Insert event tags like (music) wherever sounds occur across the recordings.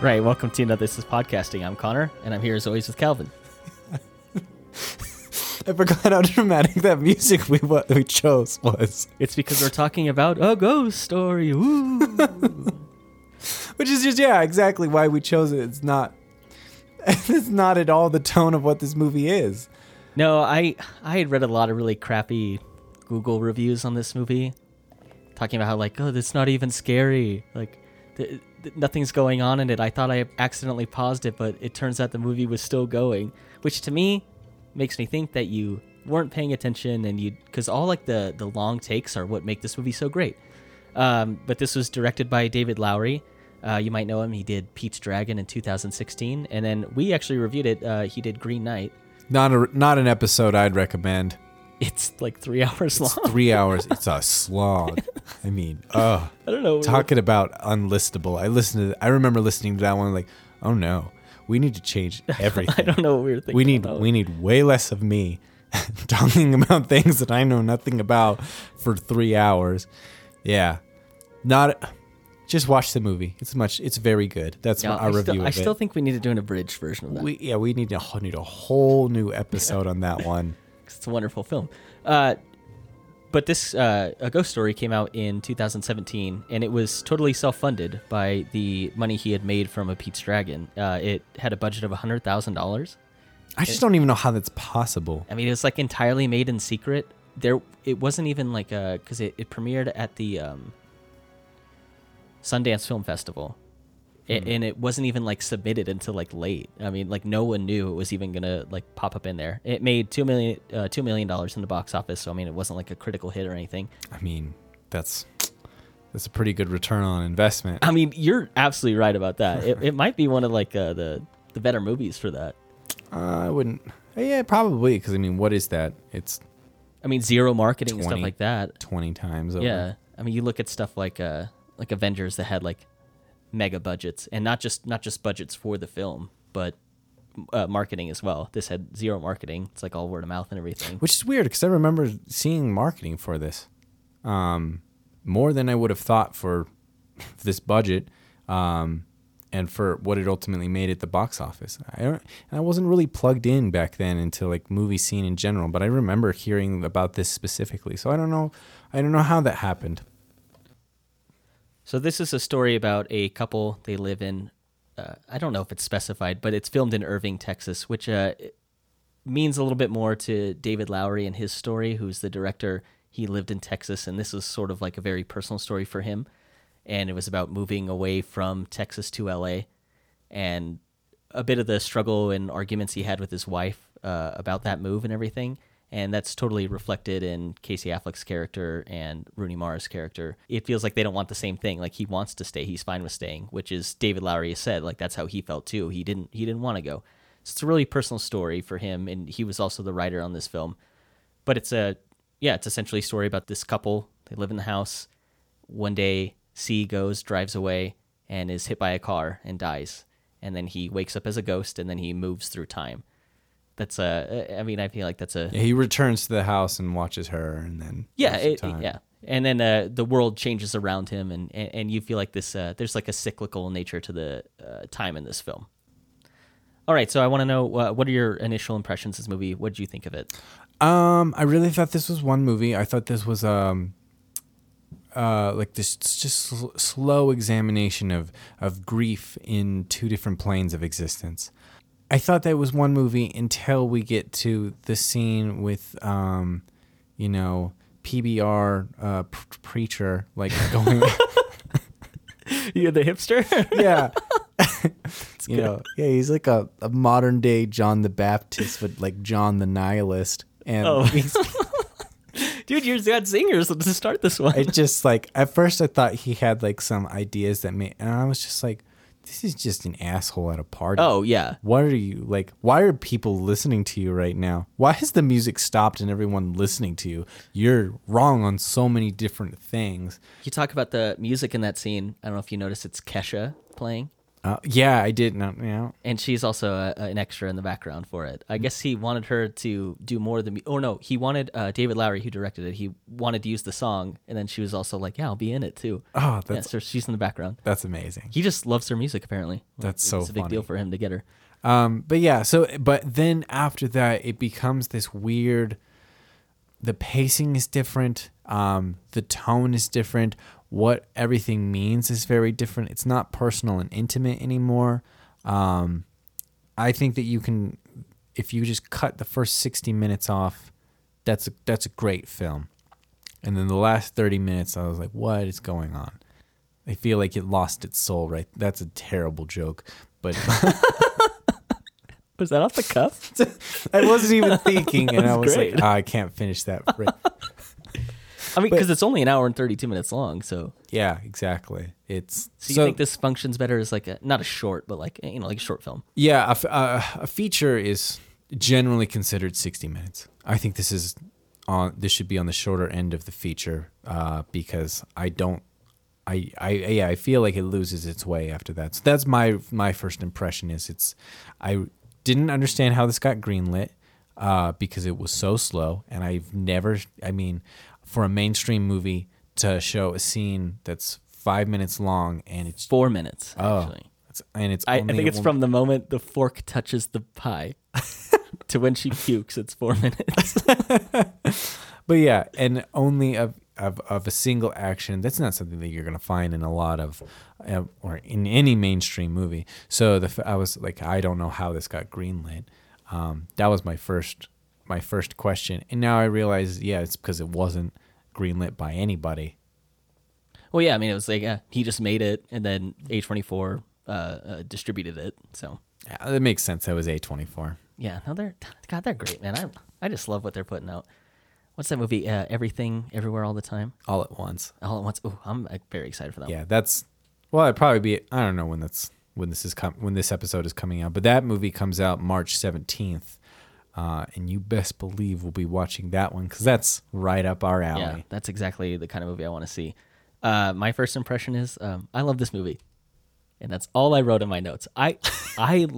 Right, welcome to another This is Podcasting. I'm Connor, and I'm here as always with Calvin. I forgot how dramatic that music we wa- we chose was, It's because we're talking about a ghost story. (laughs) Which is just yeah, exactly why we chose it. It's not, (laughs) it's not at all the tone of what this movie is. no, I I had read a lot of really crappy Google reviews on this movie, talking about how like, oh, it's not even scary. Like, th- nothing's going on in it. I thought I accidentally paused it, but it turns out the movie was still going, which to me makes me think that you weren't paying attention and you because all like the the long takes are what make this movie so great. Um, but this was directed by David Lowery. Uh, you might know him. He did Pete's Dragon in 2016, and then we actually reviewed it. Uh, he did Green Knight. Not a not an episode I'd recommend. It's like three (laughs) hours long. Three hours. It's a slog. (laughs) I mean, oh, I don't know. talking about unlistable. I listened to. I remember listening to that one like, oh no, we need to change everything. (laughs) I don't know what we were thinking. we need about. we need way less of me talking about things that I know nothing about for three hours. Yeah, not just watch the movie. It's much. It's very good. That's Yeah, my, our I review still, of I it. still think we need to do an abridged version of that. we yeah we need a whole- need a whole new episode on that one. It's a wonderful film. Uh, but this uh, a ghost story came out in 2017, and it was totally self-funded by the money he had made from a Pete's Dragon. Uh, it had a budget of hundred thousand dollars. I just don't even know how that's possible. I mean, it was like entirely made in secret. There, it wasn't even like a because it, it premiered at the um, Sundance Film Festival, A- and it wasn't even like submitted until like late. I mean, like no one knew it was even gonna like pop up in there. It made two million uh, two million dollars in the box office, so I mean, it wasn't like a critical hit or anything. I mean, that's that's a pretty good return on investment. I mean, you're absolutely right about that. It, it might be one of like uh, the the better movies for that. Uh, I wouldn't. Yeah, probably because I mean, what is that? It's I mean, zero marketing and stuff like that. twenty times over. Yeah, I mean, you look at stuff like uh like Avengers that had like mega budgets, and not just not just budgets for the film, but uh, marketing as well. This had zero marketing. It's like all word of mouth and everything. which is weird because I remember seeing marketing for this, um, more than I would have thought for (laughs) this budget, um, and for what it ultimately made at the box office. I don't, and I wasn't really plugged in back then into like movie scene in general, but I remember hearing about this specifically. So I don't know, I don't know how that happened. So this is a story about a couple. They live in. Uh, I don't know if it's specified, but it's filmed in Irving, Texas, which uh, means a little bit more to David Lowery and his story, who's the director. He lived in Texas, and this is sort of like a very personal story for him. And it was about moving away from Texas to LA, and a bit of the struggle and arguments he had with his wife uh, about that move and everything. And that's totally reflected in Casey Affleck's character and Rooney Mara's character. It feels like they don't want the same thing. Like he wants to stay, he's fine with staying, which is David Lowery has said. Like that's how he felt too. He didn't he didn't want to go. So it's a really personal story for him, and he was also the writer on this film. But it's a yeah, it's essentially a story about this couple. They live in the house. One day, C goes, drives away, and is hit by a car and dies. And then he wakes up as a ghost, and then he moves through time. That's a. I mean, I feel like that's a. Yeah, he returns to the house and watches her, and then Yeah, it, yeah. And then uh, the world changes around him, and, and, and you feel like this. Uh, there's like a cyclical nature to the uh, time in this film. All right, so I want to know uh, what are your initial impressions of this movie? What did you think of it? Um, I really thought this was one movie. I thought this was um, uh, like this just sl- slow examination of of grief in two different planes of existence. I thought that was one movie until we get to the scene with um, you know, PBR uh, pr- preacher like (laughs) going, (laughs) You're the hipster. (laughs) yeah. you know, yeah, he's like a, a modern day John the Baptist, but like John the nihilist. And Oh. he's Dude, you're got singers to start this one. it just like at first I thought he had like some ideas that made, and I was just like, this is just an asshole at a party. oh yeah, What are you like? Why are people listening to you right now? Why has the music stopped and everyone listening to you? You're wrong on so many different things. you talk about the music in that scene. I don't know if you noticed it's Kesha playing. Uh, yeah, I did not. You know, and she's also a, an extra in the background for it. I guess he wanted her to do more than. Me. Oh no, he wanted uh, David Lowery, who directed it. He wanted to use the song, and then she was also like, "Yeah, I'll be in it too." oh, Yeah, that's so she's in the background. that's amazing. He just loves her music, apparently. That's it's so a big funny. deal for him to get her. Um, but yeah, so but then after that, it becomes this weird. The pacing is different. Um, the tone is different. What everything means is very different. It's not personal and intimate anymore. Um, I think that you can, if you just cut the first sixty minutes off, that's a that's a great film. And then the last thirty minutes, I was like, "What is going on?" I feel like it lost its soul. Right? That's a terrible joke, but (laughs) Was that off the cuff? (laughs) I wasn't even (laughs) thinking, and I was great. like, "Ah, I can't finish that. I mean, because it's only an hour and thirty-two minutes long. So, yeah, exactly. It's so you think this functions better as like a not a short, but like you know, like a short film? yeah, a feature is generally considered sixty minutes. I think this is on. This should be on the shorter end of the feature uh, because I don't. I, I yeah I feel like it loses its way after that. So that's my my first impression is it's I didn't understand how this got greenlit uh, because it was so slow and I've never I mean for a mainstream movie to show a scene that's five minutes long and it's Four minutes, oh actually. it's, and it's I, I think it's from the moment the fork touches the pie (laughs) to when she pukes. It's four (laughs) minutes. (laughs) But yeah, and only of, of of a single action. That's not something that you're gonna find in a lot of, uh, or in any mainstream movie. So the I was like, I don't know how this got greenlit. Um, that was my first my first question, and now I realize, yeah, it's because it wasn't greenlit by anybody. well, yeah, I mean, it was like uh, he just made it, and then A24 uh, uh, distributed it. So Yeah, that makes sense. That was a twenty four. yeah, no, they're God, they're great, man. I I just love what they're putting out. What's that movie? Uh, Everything, Everywhere, All the Time, all at once. all at once. Oh, I'm very excited for that. Yeah, that's well, it'd probably be. I don't know when that's when this is com- when this episode is coming out, but that movie comes out March seventeenth, uh, and you best believe we'll be watching that one because that's right up our alley. Yeah, that's exactly the kind of movie I want to see. Uh, my first impression is um, I love this movie, and that's all I wrote in my notes. I, (laughs) I,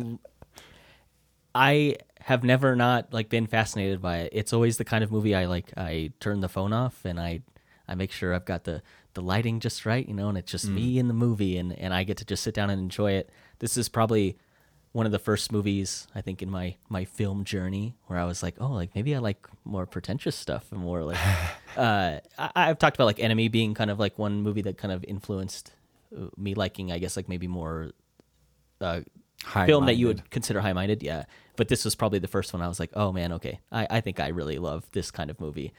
I have never not like been fascinated by it. It's always the kind of movie I like. I turn the phone off and I, I make sure I've got the the lighting just right, you know, and it's just me in the movie, and and I get to just sit down and enjoy it. This is probably one of the first movies I think in my my film journey where I was like, oh, like maybe I like more pretentious stuff and more like. (laughs) uh, I, I've talked about like Enemy being kind of like one movie that kind of influenced uh, me liking, I guess, like maybe more uh, film that you would consider high minded. Yeah, but this was probably the first one I was like, oh man, okay, I, I think I really love this kind of movie.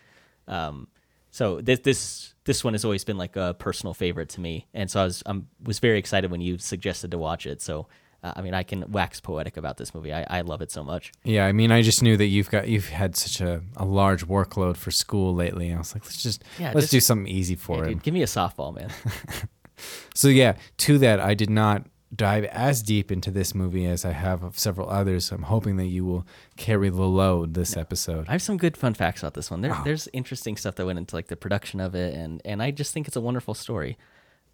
Um, so this this this one has always been like a personal favorite to me, and so I was um was very excited when you suggested to watch it. So. Uh, I mean, I can wax poetic about this movie. I, I love it so much. Yeah, I mean, I just knew that you've got you've had such a, a large workload for school lately. I was like, let's just Yeah, let's just- do something easy for him. dude, give me a softball, man. (laughs) So yeah, to that, I did not dive as deep into this movie as I have of several others. I'm hoping that you will carry the load this episode. I have some good fun facts about this one. There, Wow. There's interesting stuff that went into like the production of it, and and I just think it's a wonderful story.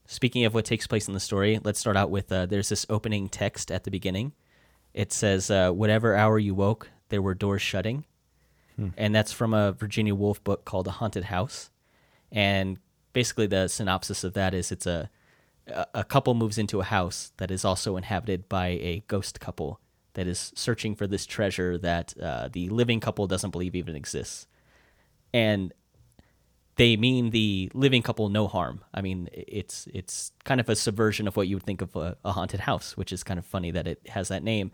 Speaking of what takes place in the story, let's start out with uh, there's this opening text at the beginning. It says, uh, "Whatever hour you woke, there were doors shutting," and that's from a Virginia Woolf book called A Haunted House. And basically, the synopsis of that is it's a a- a couple moves into a house that is also inhabited by a ghost couple that is searching for this treasure that uh, the living couple doesn't believe even exists. And they mean the living couple no harm. I mean, it's it's kind of a subversion of what you would think of a, a haunted house, which is kind of funny that it has that name.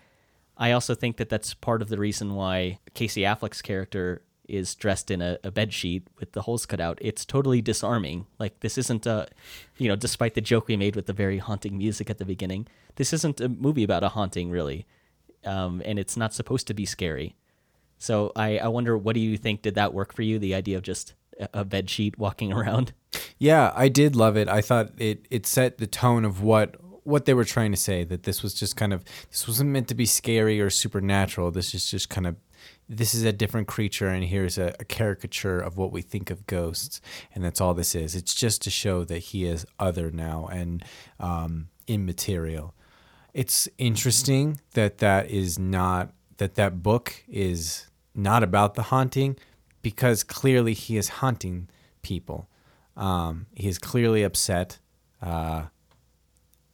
I also think that that's part of the reason why Casey Affleck's character is dressed in a, a bed sheet with the holes cut out. It's totally disarming. Like this isn't a, you know, despite the joke we made with the very haunting music at the beginning, this isn't a movie about a haunting really, um, and it's not supposed to be scary. So I, I wonder, what do you think? Did that work for you? The idea of just a, bed sheet walking (laughs) around? Yeah, I did love it. I thought it it set the tone of what what they were trying to say that this was just kind of this wasn't meant to be scary or supernatural. This is just kind of this is a different creature and here's a, a caricature of what we think of ghosts and that's all this is. It's just to show that he is other now and um, immaterial. It's interesting that that is not that that book is not about the haunting because clearly he is haunting people. Um, he is clearly upset. Uh,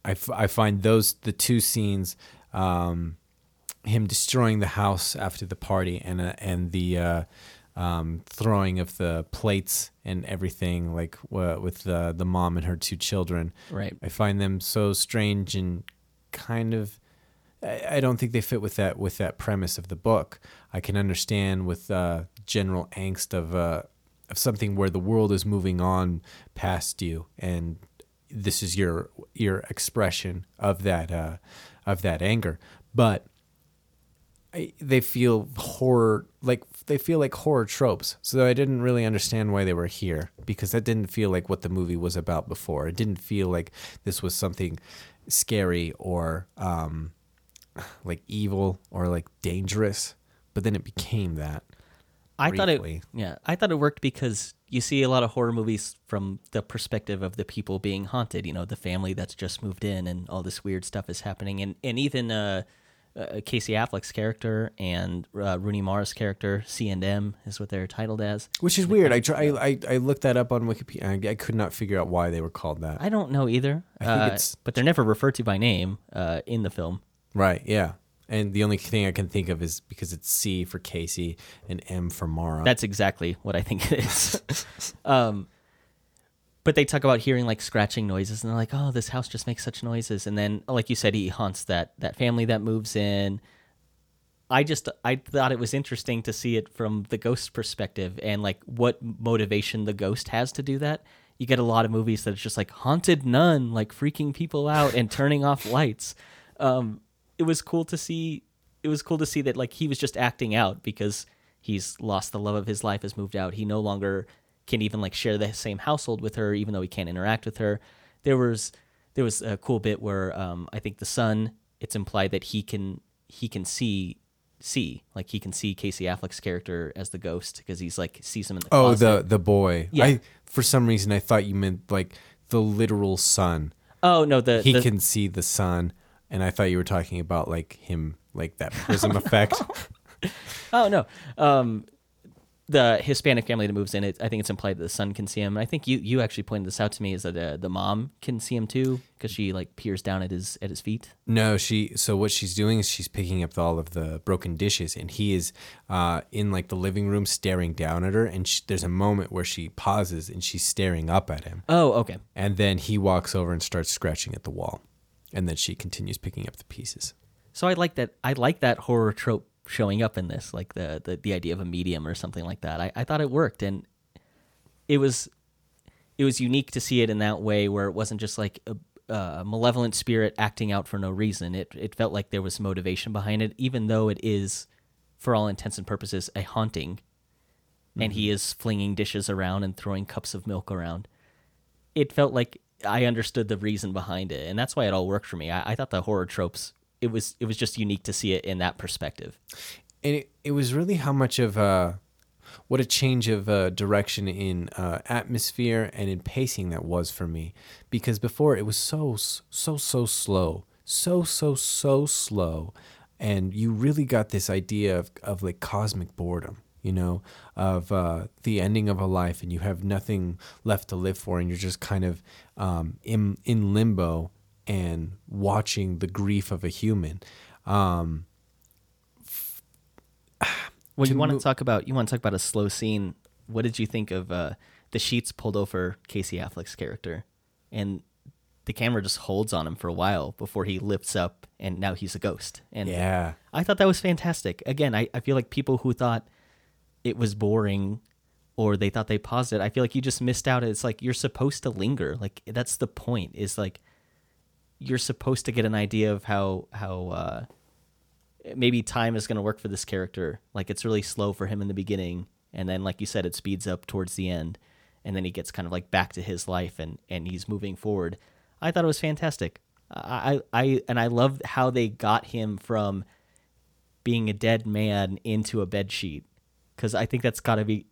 I, f- I find those the two scenes, um, him destroying the house after the party and uh, and the uh, um, throwing of the plates and everything, like uh, with the the mom and her two children. Right. I find them so strange and kind of. I I don't think they fit with that with that premise of the book. I can understand with uh, general angst of uh, of something where the world is moving on past you, and this is your your expression of that uh, of that anger. But I, they feel horror like they feel like horror tropes. So I didn't really understand why they were here because that didn't feel like what the movie was about before. It didn't feel like this was something scary or um, like evil or like dangerous. But then it became that. I thought it yeah, I thought it worked because you see a lot of horror movies from the perspective of the people being haunted, you know, the family that's just moved in and all this weird stuff is happening and and even uh, uh Casey Affleck's character and uh, Rooney Mara's character, C and M is what they're titled as. Which is weird. I try. I, I looked that up on Wikipedia. I, I could not figure out why they were called that. I don't know either. I think uh, it's- but they're never referred to by name uh, in the film. Right. Yeah. And the only thing I can think of is because it's C for Casey and M for Mara. That's exactly what I think it is. (laughs) um, but they talk about hearing like scratching noises, and they're like, "Oh, this house just makes such noises." And then, like you said, he haunts that that family that moves in. I just I thought it was interesting to see it from the ghost perspective and like what motivation the ghost has to do that. You get a lot of movies that it's just like haunted nun, like freaking people out and turning off lights. Um, it was cool to see. It was cool to see that like he was just acting out because he's lost the love of his life, has moved out. He no longer can even like share the same household with her, even though he can't interact with her. There was there was a cool bit where um, I think the son. It's implied that he can he can see see like he can see Casey Affleck's character as the ghost because he's like sees him in the oh, closet. the the boy. Yeah. I for some reason I thought you meant like the literal son oh no the He the, can see the sun, and I thought you were talking about like him, like that prism effect. (laughs) Oh no. Um, the Hispanic family that moves in, it, I think it's implied that the son can see him. I think you you actually pointed this out to me is that uh, the mom can see him too because she like peers down at his at his feet. No, she. So what she's doing is she's picking up all of the broken dishes, and he is uh, in like the living room staring down at her. And she, there's a moment where she pauses and she's staring up at him, Oh, okay. and then he walks over and starts scratching at the wall, and then she continues picking up the pieces. So I like that. I like that horror trope showing up in this, like the the, the idea of a medium or something like that. I, I thought it worked, and it was it was unique to see it in that way, where it wasn't just like a, a malevolent spirit acting out for no reason. It it felt like there was motivation behind it, even though it is, for all intents and purposes, a haunting, and he mm-hmm. is flinging dishes around and throwing cups of milk around. It felt like I understood the reason behind it, and that's why it all worked for me. I, I thought the horror tropes it was it was just unique to see it in that perspective. and it, it was really how much of a what a change of uh, direction in uh, atmosphere and in pacing that was for me because before it was so so so slow so so so slow and you really got this idea of, of like cosmic boredom you know of uh, the ending of a life and you have nothing left to live for and you're just kind of um, in in limbo and watching the grief of a human um, (sighs) Well, you want to mo- talk about you want to talk about a slow scene. What did you think of uh, the sheets pulled over Casey Affleck's character, and the camera just holds on him for a while before he lifts up, and now he's a ghost. And yeah I thought that was fantastic. Again, I, I feel like people who thought it was boring or they thought they paused it, I feel like you just missed out. It's like you're supposed to linger. Like that's the point. Is like you're supposed to get an idea of how how uh, maybe time is going to work for this character. Like it's really slow for him in the beginning, and then like you said, it speeds up towards the end, and then he gets kind of like back to his life and and he's moving forward. I thought it was fantastic. I I and I love how they got him from being a dead man into a bed sheet because I think that's got to be.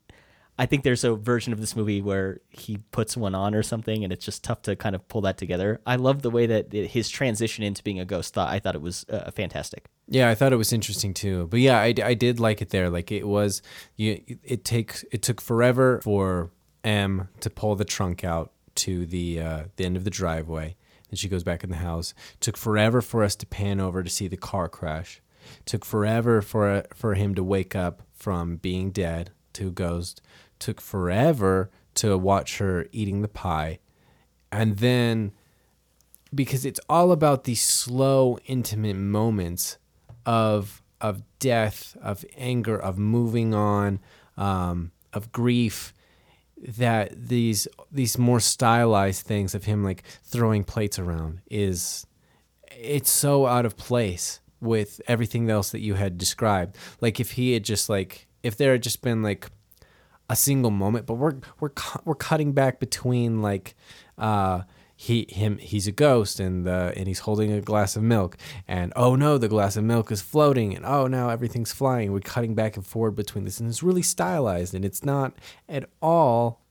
I think there's a version of this movie where he puts one on or something, and it's just tough to kind of pull that together. I love the way that it, his transition into being a ghost. Thought I thought it was uh, fantastic. Yeah, I thought it was interesting too. But yeah, I, I did like it there. Like it was, you, it takes it took forever for M to pull the trunk out to the uh, the end of the driveway, and she goes back in the house. It took forever for us to pan over to see the car crash. It took forever for for him to wake up from being dead to a ghost. Took forever to watch her eating the pie, and then because it's all about these slow, intimate moments of of death, of anger, of moving on, um, of grief. That these these more stylized things of him like throwing plates around is it's so out of place with everything else that you had described. Like if he had just like if there had just been like a single moment, but we're we're we're cutting back between like uh he him he's a ghost and the and he's holding a glass of milk and oh no the glass of milk is floating and oh now everything's flying we're cutting back and forward between this and it's really stylized and it's not at all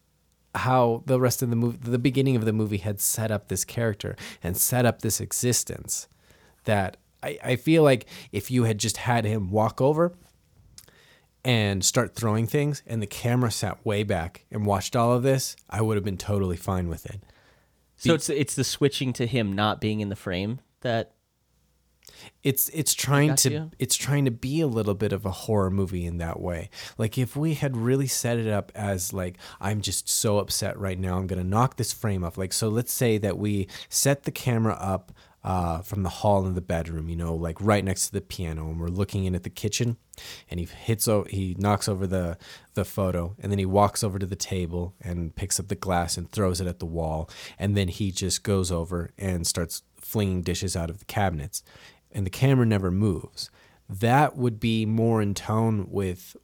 how the rest of the movie the beginning of the movie had set up this character and set up this existence that I, I feel like if you had just had him walk over and start throwing things and the camera sat way back and watched all of this i would have been totally fine with it So it's it's the switching to him not being in the frame that it's it's trying to you. it's trying to be a little bit of a horror movie in that way. Like if we had really set it up as like I'm just so upset right now, I'm gonna knock this frame off. Like so, let's say that we set the camera up uh, from the hall in the bedroom, you know, like right next to the piano, and we're looking in at the kitchen, and he hits o- he knocks over the the photo, and then he walks over to the table and picks up the glass and throws it at the wall, and then he just goes over and starts flinging dishes out of the cabinets and the camera never moves. That would be more in tone with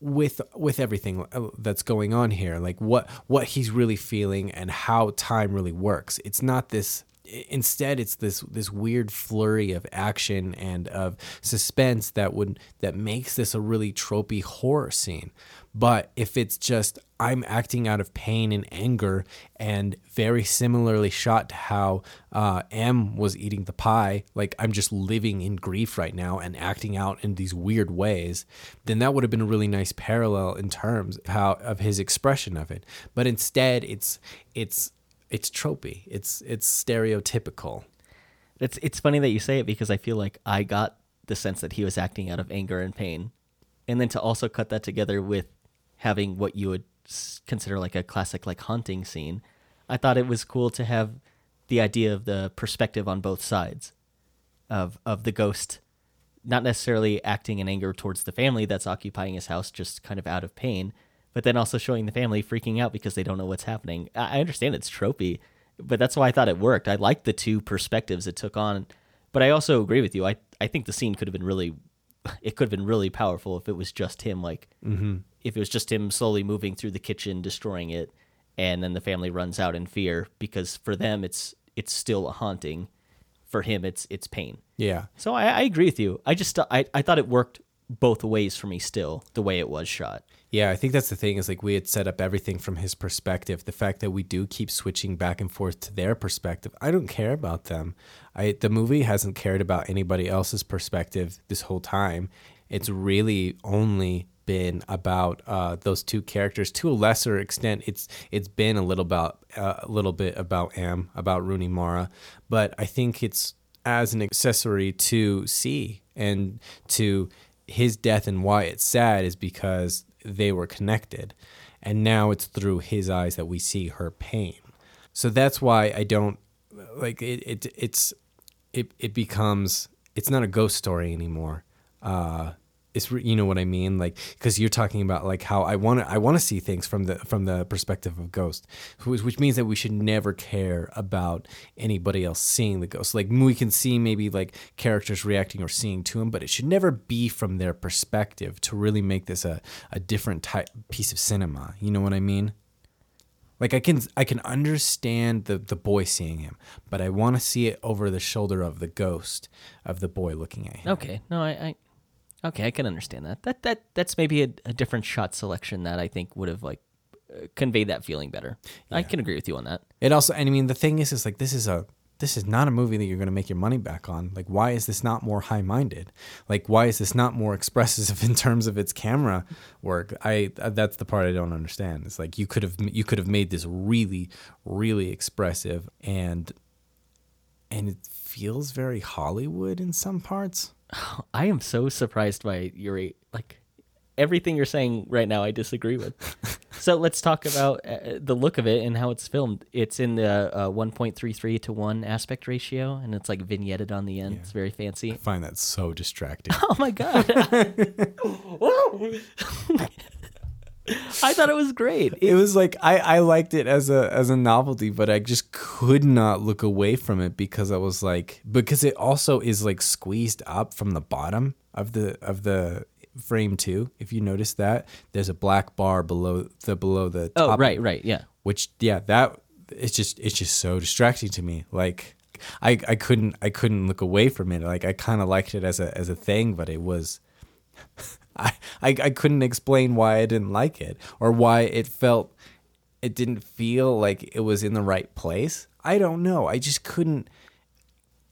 with with everything uh, that's going on here like what what he's really feeling and how time really works it's not this instead it's this this weird flurry of action and of suspense that would that makes this a really tropey horror scene. But if it's just i'm acting out of pain and anger and very similarly shot to how uh, m was eating the pie like i'm just living in grief right now and acting out in these weird ways then that would have been a really nice parallel in terms of how of his expression of it. But instead it's it's it's tropey. It's it's stereotypical. it's it's funny that you say it because I feel like I got the sense that he was acting out of anger and pain, and then to also cut that together with having what you would consider like a classic like haunting scene, I thought it was cool to have the idea of the perspective on both sides of of the ghost not necessarily acting in anger towards the family that's occupying his house, just kind of out of pain, but then also showing the family freaking out because they don't know what's happening. I understand it's tropey, but that's why I thought it worked. I liked the two perspectives it took on, but I also agree with you. I I think the scene could have been really, (laughs) it could have been really powerful if it was just him, like mm-hmm. if it was just him slowly moving through the kitchen, destroying it, and then the family runs out in fear because for them it's it's still a haunting, for him it's it's pain. Yeah. So I, I agree with you. I just I, I thought it worked both ways for me still the way it was shot. Yeah, I think that's the thing is like we had set up everything from his perspective. The fact that we do keep switching back and forth to their perspective, I don't care about them. I the movie hasn't cared about anybody else's perspective this whole time. It's really only been about uh, those two characters. To a lesser extent, it's it's been a little about uh, a little bit about Am, about Rooney Mara, but I think it's as an accessory to C and to his death and why it's sad is because they were connected. And now it's through his eyes that we see her pain. So that's why I don't like it, it it's it it becomes it's not a ghost story anymore. Uh it's you know what I mean? Like cuz you're talking about like how I want to I want to see things from the from the perspective of ghost which, which means that we should never care about anybody else seeing the ghost like we can see maybe like characters reacting or seeing to him but it should never be from their perspective to really make this a a different type piece of cinema. You know what I mean? Like I can I can understand the the boy seeing him, but I want to see it over the shoulder of the ghost of the boy looking at him. Okay, no, I I, Okay, I can understand that. That that that's maybe a, a different shot selection that I think would have like uh, conveyed that feeling better. I can agree with you on that. It also, and I mean, the thing is, is like this is a this is not a movie that you're going to make your money back on. Like, why is this not more high minded? Like, why is this not more expressive (laughs) in terms of its camera work? I that's the part I don't understand. It's like you could have you could have made this really really expressive and and it feels very Hollywood in some parts. (sighs) I am so surprised by your like everything you're saying right now. I disagree with. (laughs) so let's talk about uh, the look of it and how it's filmed. It's in the uh, 1.33 to one aspect ratio, and it's like vignetted on the end. It's very fancy. I find that so distracting. (laughs) Oh my god! (laughs) I thought it was great. it was like I, I liked it as a as a novelty, but I just could not look away from it because I was like because it also is like squeezed up from the bottom of the of the frame too. If you notice that there's a black bar below the below the oh top, right, right, yeah. which yeah that it's just it's just so distracting to me. Like I I couldn't I couldn't look away from it. Like I kind of liked it as a as a thing, but it was. I, I I couldn't explain why I didn't like it or why it felt it didn't feel like it was in the right place. I don't know. I just couldn't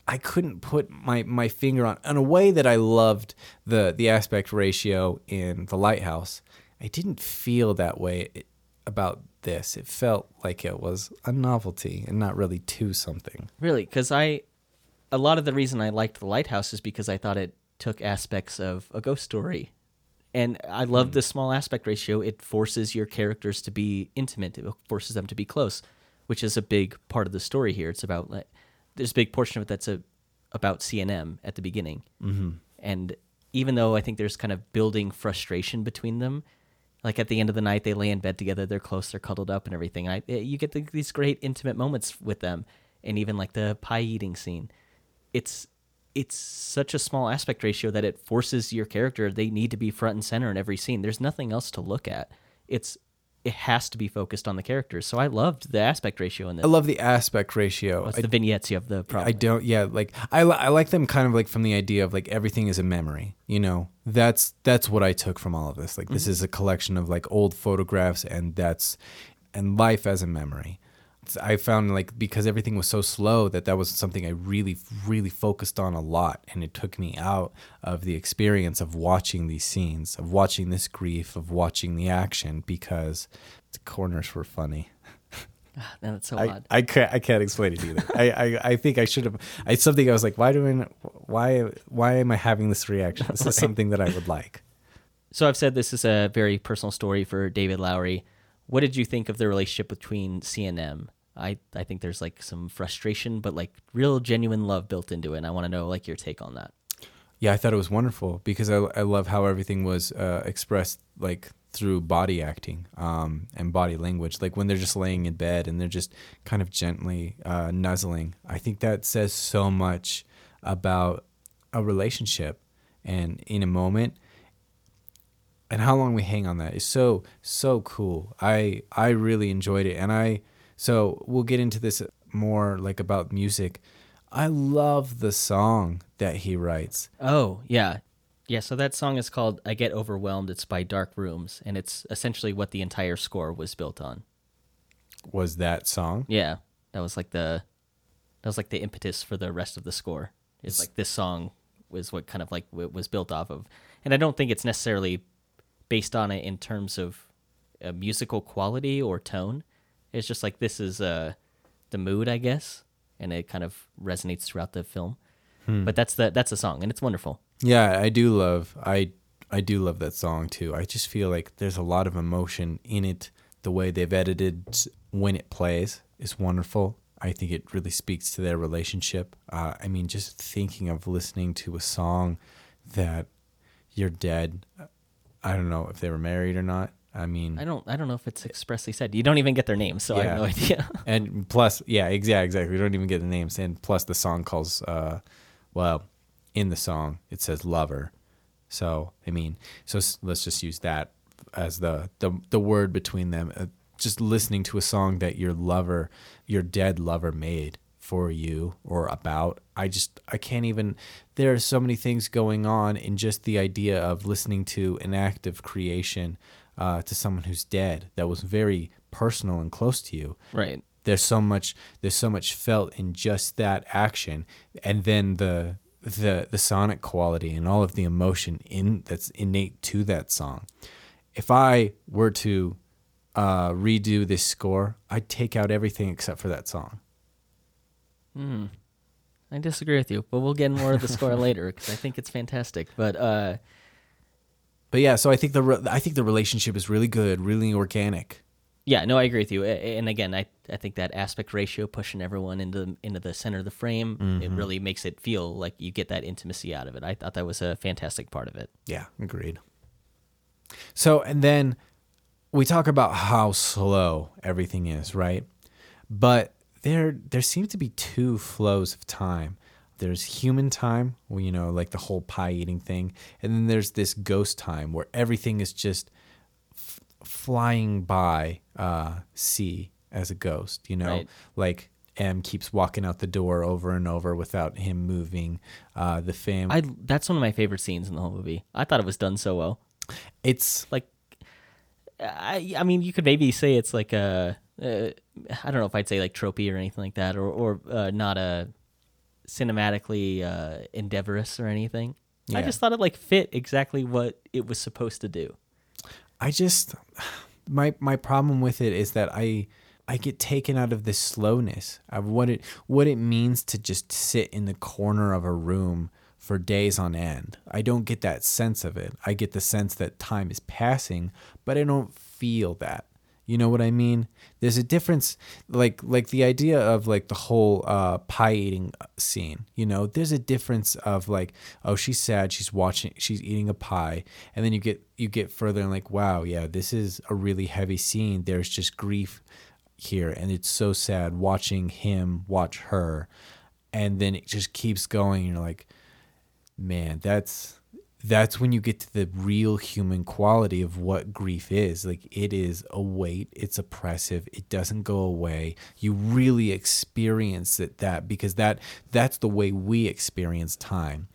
I couldn't put my, my finger on in a way that I loved the the aspect ratio in the lighthouse. I didn't feel that way about this. It felt like it was a novelty and not really to something. Really, because I, a lot of the reason I liked the lighthouse is because I thought it took aspects of a ghost story and I love Hmm. the small aspect ratio. It forces your characters to be intimate. It forces them to be close, which is a big part of the story here. It's about like there's a big portion of it that's a, about CNM at the beginning, mm-hmm. and even though I think there's kind of building frustration between them, like at the end of the night they lay in bed together, they're close, they're cuddled up, and everything. I eh, you get the, these great intimate moments with them, and even like the pie eating scene. It's it's such a small aspect ratio that it forces your character they need to be front and center in every scene there's nothing else to look at it's it has to be focused on the characters so i loved the aspect ratio in this I love the aspect ratio. I, the vignettes you have the problem I don't. Yeah, like I, I like them kind of like from the idea of like everything is a memory. You know, that's that's what I took from all of this. Like this mm-hmm. is a collection of like old photographs, and that's and life as a memory. I found like because everything was so slow that that was something I really really focused on a lot, and it took me out of the experience of watching these scenes, of watching this grief, of watching the action because the corners were funny. Ah, no, that's so I, odd I can't I can't explain it either. I, I, I think I should have. I something I was like, why do I why why am I having this reaction? This is (laughs) something that I would like. so i've said this is a very personal story for david lowery what did you think of the relationship between cnm i i think there's like some frustration but like real genuine love built into it and i want to know like your take on that Yeah, I thought it was wonderful because I I love how everything was uh, expressed like through body acting um, and body language. Like when they're just laying in bed and they're just kind of gently uh, nuzzling. I think that says so much about a relationship and in a moment and how long we hang on that is so so cool. I I really enjoyed it, and I so we'll get into this more like about music. I love the song that he writes. Oh, yeah. Yeah, so that song is called I Get Overwhelmed. It's by Dark Rooms, and it's essentially what the entire score was built on. Was that song? Yeah. That was like the that was like the impetus for the rest of the score. It's like this song was what kind of like w- was built off of. And I don't think it's necessarily based on it in terms of a musical quality or tone. It's just like this is uh the mood, I guess, and it kind of resonates throughout the film. But that's the that's the song and it's wonderful. Yeah, I do love I I do love that song too. I just feel like there's a lot of emotion in it. The way they've edited when it plays is wonderful. I think it really speaks to their relationship. Uh, I mean, just thinking of listening to a song that you're dead. I don't know if they were married or not. I mean, I don't I don't know if it's expressly said. You don't even get their names, so I have no idea. (laughs) and plus, yeah, exactly, exactly. We don't even get the names. And plus, the song calls, uh, well, in the song it says lover. So I mean, so let's just use that as the the the word between them. Uh, just listening to a song that your lover, your dead lover, made for you or about. I just I can't even there are so many things going on in just the idea of listening to an act of creation uh, to someone who's dead that was very personal and close to you. Right. There's so much there's so much felt in just that action and then the the the sonic quality and all of the emotion in that's innate to that song. If I were to uh, redo this score, I'd take out everything except for that song. Hmm. I disagree with you, but we'll get more of the score (laughs) later because I think it's fantastic. But uh, But yeah, so I think the re- I think the relationship is really good, really organic. yeah, no, I agree with you. And again, I, I think that aspect ratio pushing everyone into into the center of the frame it mm-hmm. really makes it feel like you get that intimacy out of it. I thought that was a fantastic part of it. Yeah, agreed. So, and then we talk about how slow everything is, right? But there there seem to be two flows of time. There's human time, well, you know, like the whole pie eating thing, and then there's this ghost time where everything is just f- flying by uh C as a ghost, you know? Right. Like M keeps walking out the door over and over without him moving. Uh the fam I that's one of my favorite scenes in the whole movie. I thought it was done so well. it's Like, I I mean, you could maybe say it's like a uh, I don't know if I'd say like tropey or anything like that, or or uh, not a cinematically uh, endeavorous or anything. I just thought it like fit exactly what it was supposed to do. I just (sighs) my my problem with it is that I I get taken out of the slowness of what it what it means to just sit in the corner of a room for days on end. I don't get that sense of it. I get the sense that time is passing, but I don't feel that. You know what I mean? There's a difference like like the idea of like the whole uh pie eating scene, you know, there's a difference of like oh she's sad, she's watching she's eating a pie and then you get you get further and like wow, yeah, this is a really heavy scene. There's just grief here and it's so sad watching him watch her and then it just keeps going and you're like man, that's that's when you get to the real human quality of what grief is. Like it is a weight, it's oppressive, it doesn't go away. You really experience it that because that that's the way we experience time.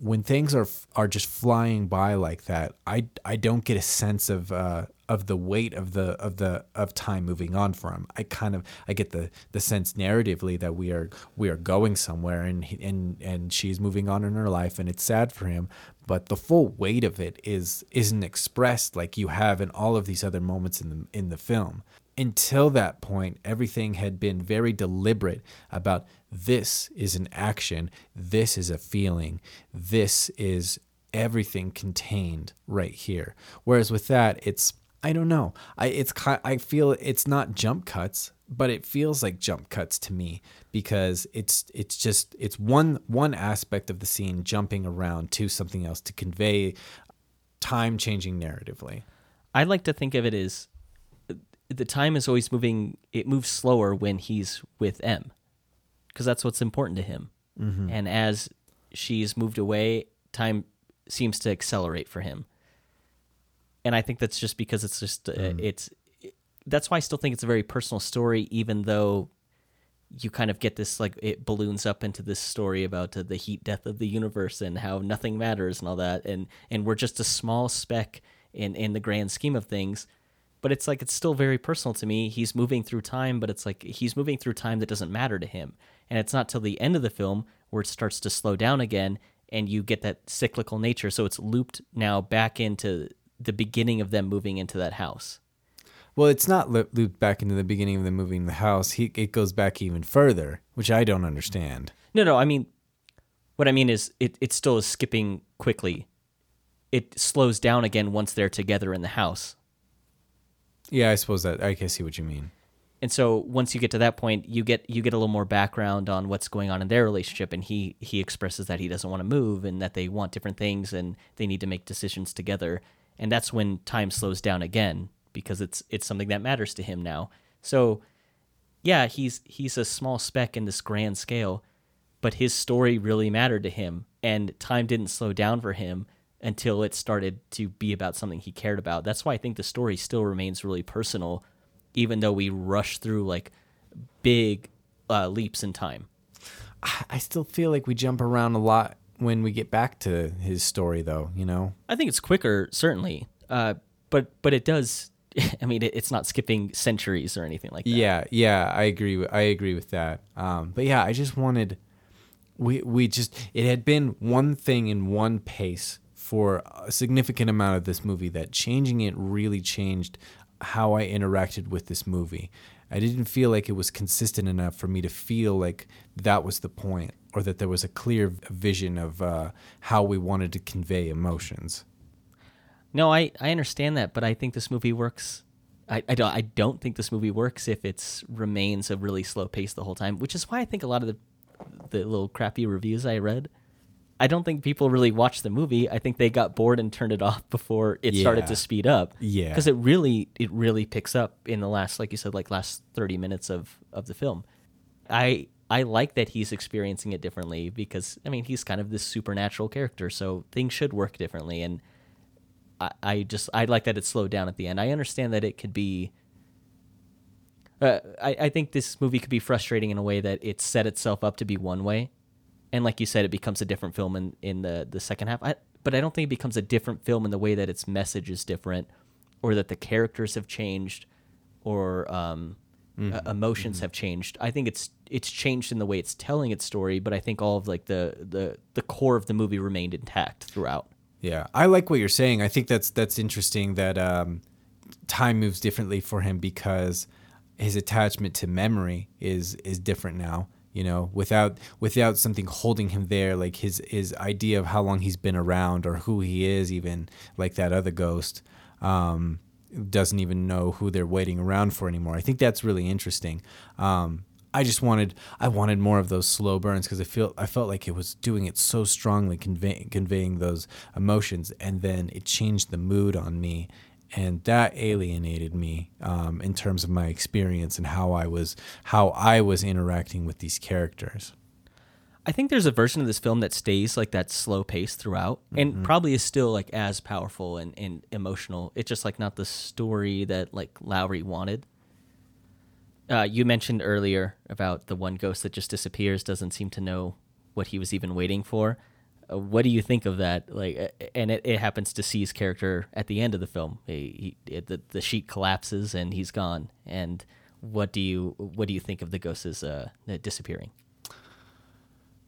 When things are are just flying by like that, I I don't get a sense of uh of the weight of the of the of time moving on for him. I kind of I get the the sense narratively that we are we are going somewhere and and and she's moving on in her life and it's sad for him, but the full weight of it is isn't expressed like you have in all of these other moments in the in the film. Until that point, everything had been very deliberate about this is an action, this is a feeling, this is everything contained right here. Whereas with that, it's I don't know. I it's I feel it's not jump cuts, but it feels like jump cuts to me because it's it's just it's one one aspect of the scene jumping around to something else to convey time changing narratively. I like to think of it as the time is always moving. It moves slower when he's with M, because that's what's important to him. And as she's moved away, time seems to accelerate for him. And I think that's just because it's just uh, it's. That's why I still think it's a very personal story, even though you kind of get this like it balloons up into this story about uh, the heat death of the universe and how nothing matters and all that. And and we're just a small speck in in the grand scheme of things but it's like it's still very personal to me. He's moving through time but it's like he's moving through time that doesn't matter to him. And it's not till the end of the film where it starts to slow down again and you get that cyclical nature. So it's looped now back into the beginning of them moving into that house Well, it's not loop- looped back into the beginning of the moving the house. He it goes back even further, which I don't understand. No, no. I mean, what I mean is, it it still is skipping quickly. It slows down again once they're together in the house, Yeah, I suppose that I can see what you mean. and so once you get to that point, you get you get a little more background on what's going on in their relationship. And he he expresses that he doesn't want to move and that they want different things and they need to make decisions together. And that's when time slows down again because it's it's something that matters to him now. So yeah, he's he's a small speck in this grand scale, but his story really mattered to him, and time didn't slow down for him until it started to be about something he cared about. That's why I think the story still remains really personal, even though we rush through like big uh, leaps in time. I, I still feel like we jump around a lot when we get back to his story, though. You know. I think it's quicker, certainly, uh, but but it does. (laughs) I mean, it, it's not skipping centuries or anything like that. Yeah, yeah, I agree. With, I agree with that. Um, but yeah, I just wanted. We we just it had been one thing in one pace for a significant amount of this movie that changing it really changed how I interacted with this movie. I didn't feel like it was consistent enough for me to feel like that was the point or that there was a clear vision of uh, how we wanted to convey emotions. No, I, I understand that, but I think this movie works. I, I don't I don't think this movie works if it remains a really slow pace the whole time, which is why I think a lot of the the little crappy reviews I read I don't think people really watched the movie. I think they got bored and turned it (laughs) off before it yeah. started to speed up. Yeah. Because it really it really picks up in the last like you said like last 30 minutes of of the film. I I like that he's experiencing it differently because I mean he's kind of this supernatural character, so things should work differently and I, I just I like that it slowed down at the end. I understand that it could be uh, I, I think this movie could be frustrating in a way that it set itself up to be one way and like you said, it becomes a different film in in the the second half. I, but I don't think it becomes a different film in the way that its message is different, or that the characters have changed, or um, mm-hmm. uh, emotions mm-hmm. have changed. I think it's it's changed in the way it's telling its story, but I think all of like the the the core of the movie remained intact throughout. Yeah, I like what you're saying. I think that's that's interesting that um, time moves differently for him because his attachment to memory is is different now you know without without something holding him there like his his idea of how long he's been around or who he is even like that other ghost um, doesn't even know who they're waiting around for anymore i think that's really interesting um, I just wanted I wanted more of those slow burns because I feel I felt like it was doing it so strongly, convey, conveying those emotions, and then it changed the mood on me, and that alienated me um, in terms of my experience and how I was how I was interacting with these characters. I think there's a version of this film that stays like that slow pace throughout, and mm-hmm. probably is still like as powerful and, and emotional. It's just like not the story that like Lowery wanted. Uh, you mentioned earlier about the one ghost that just disappears, doesn't seem to know what he was even waiting for. Uh, what do you think of that? Like, and it, it happens to see his character at the end of the film. He, he the the sheet collapses and he's gone. And what do you what do you think of the ghosts uh, disappearing?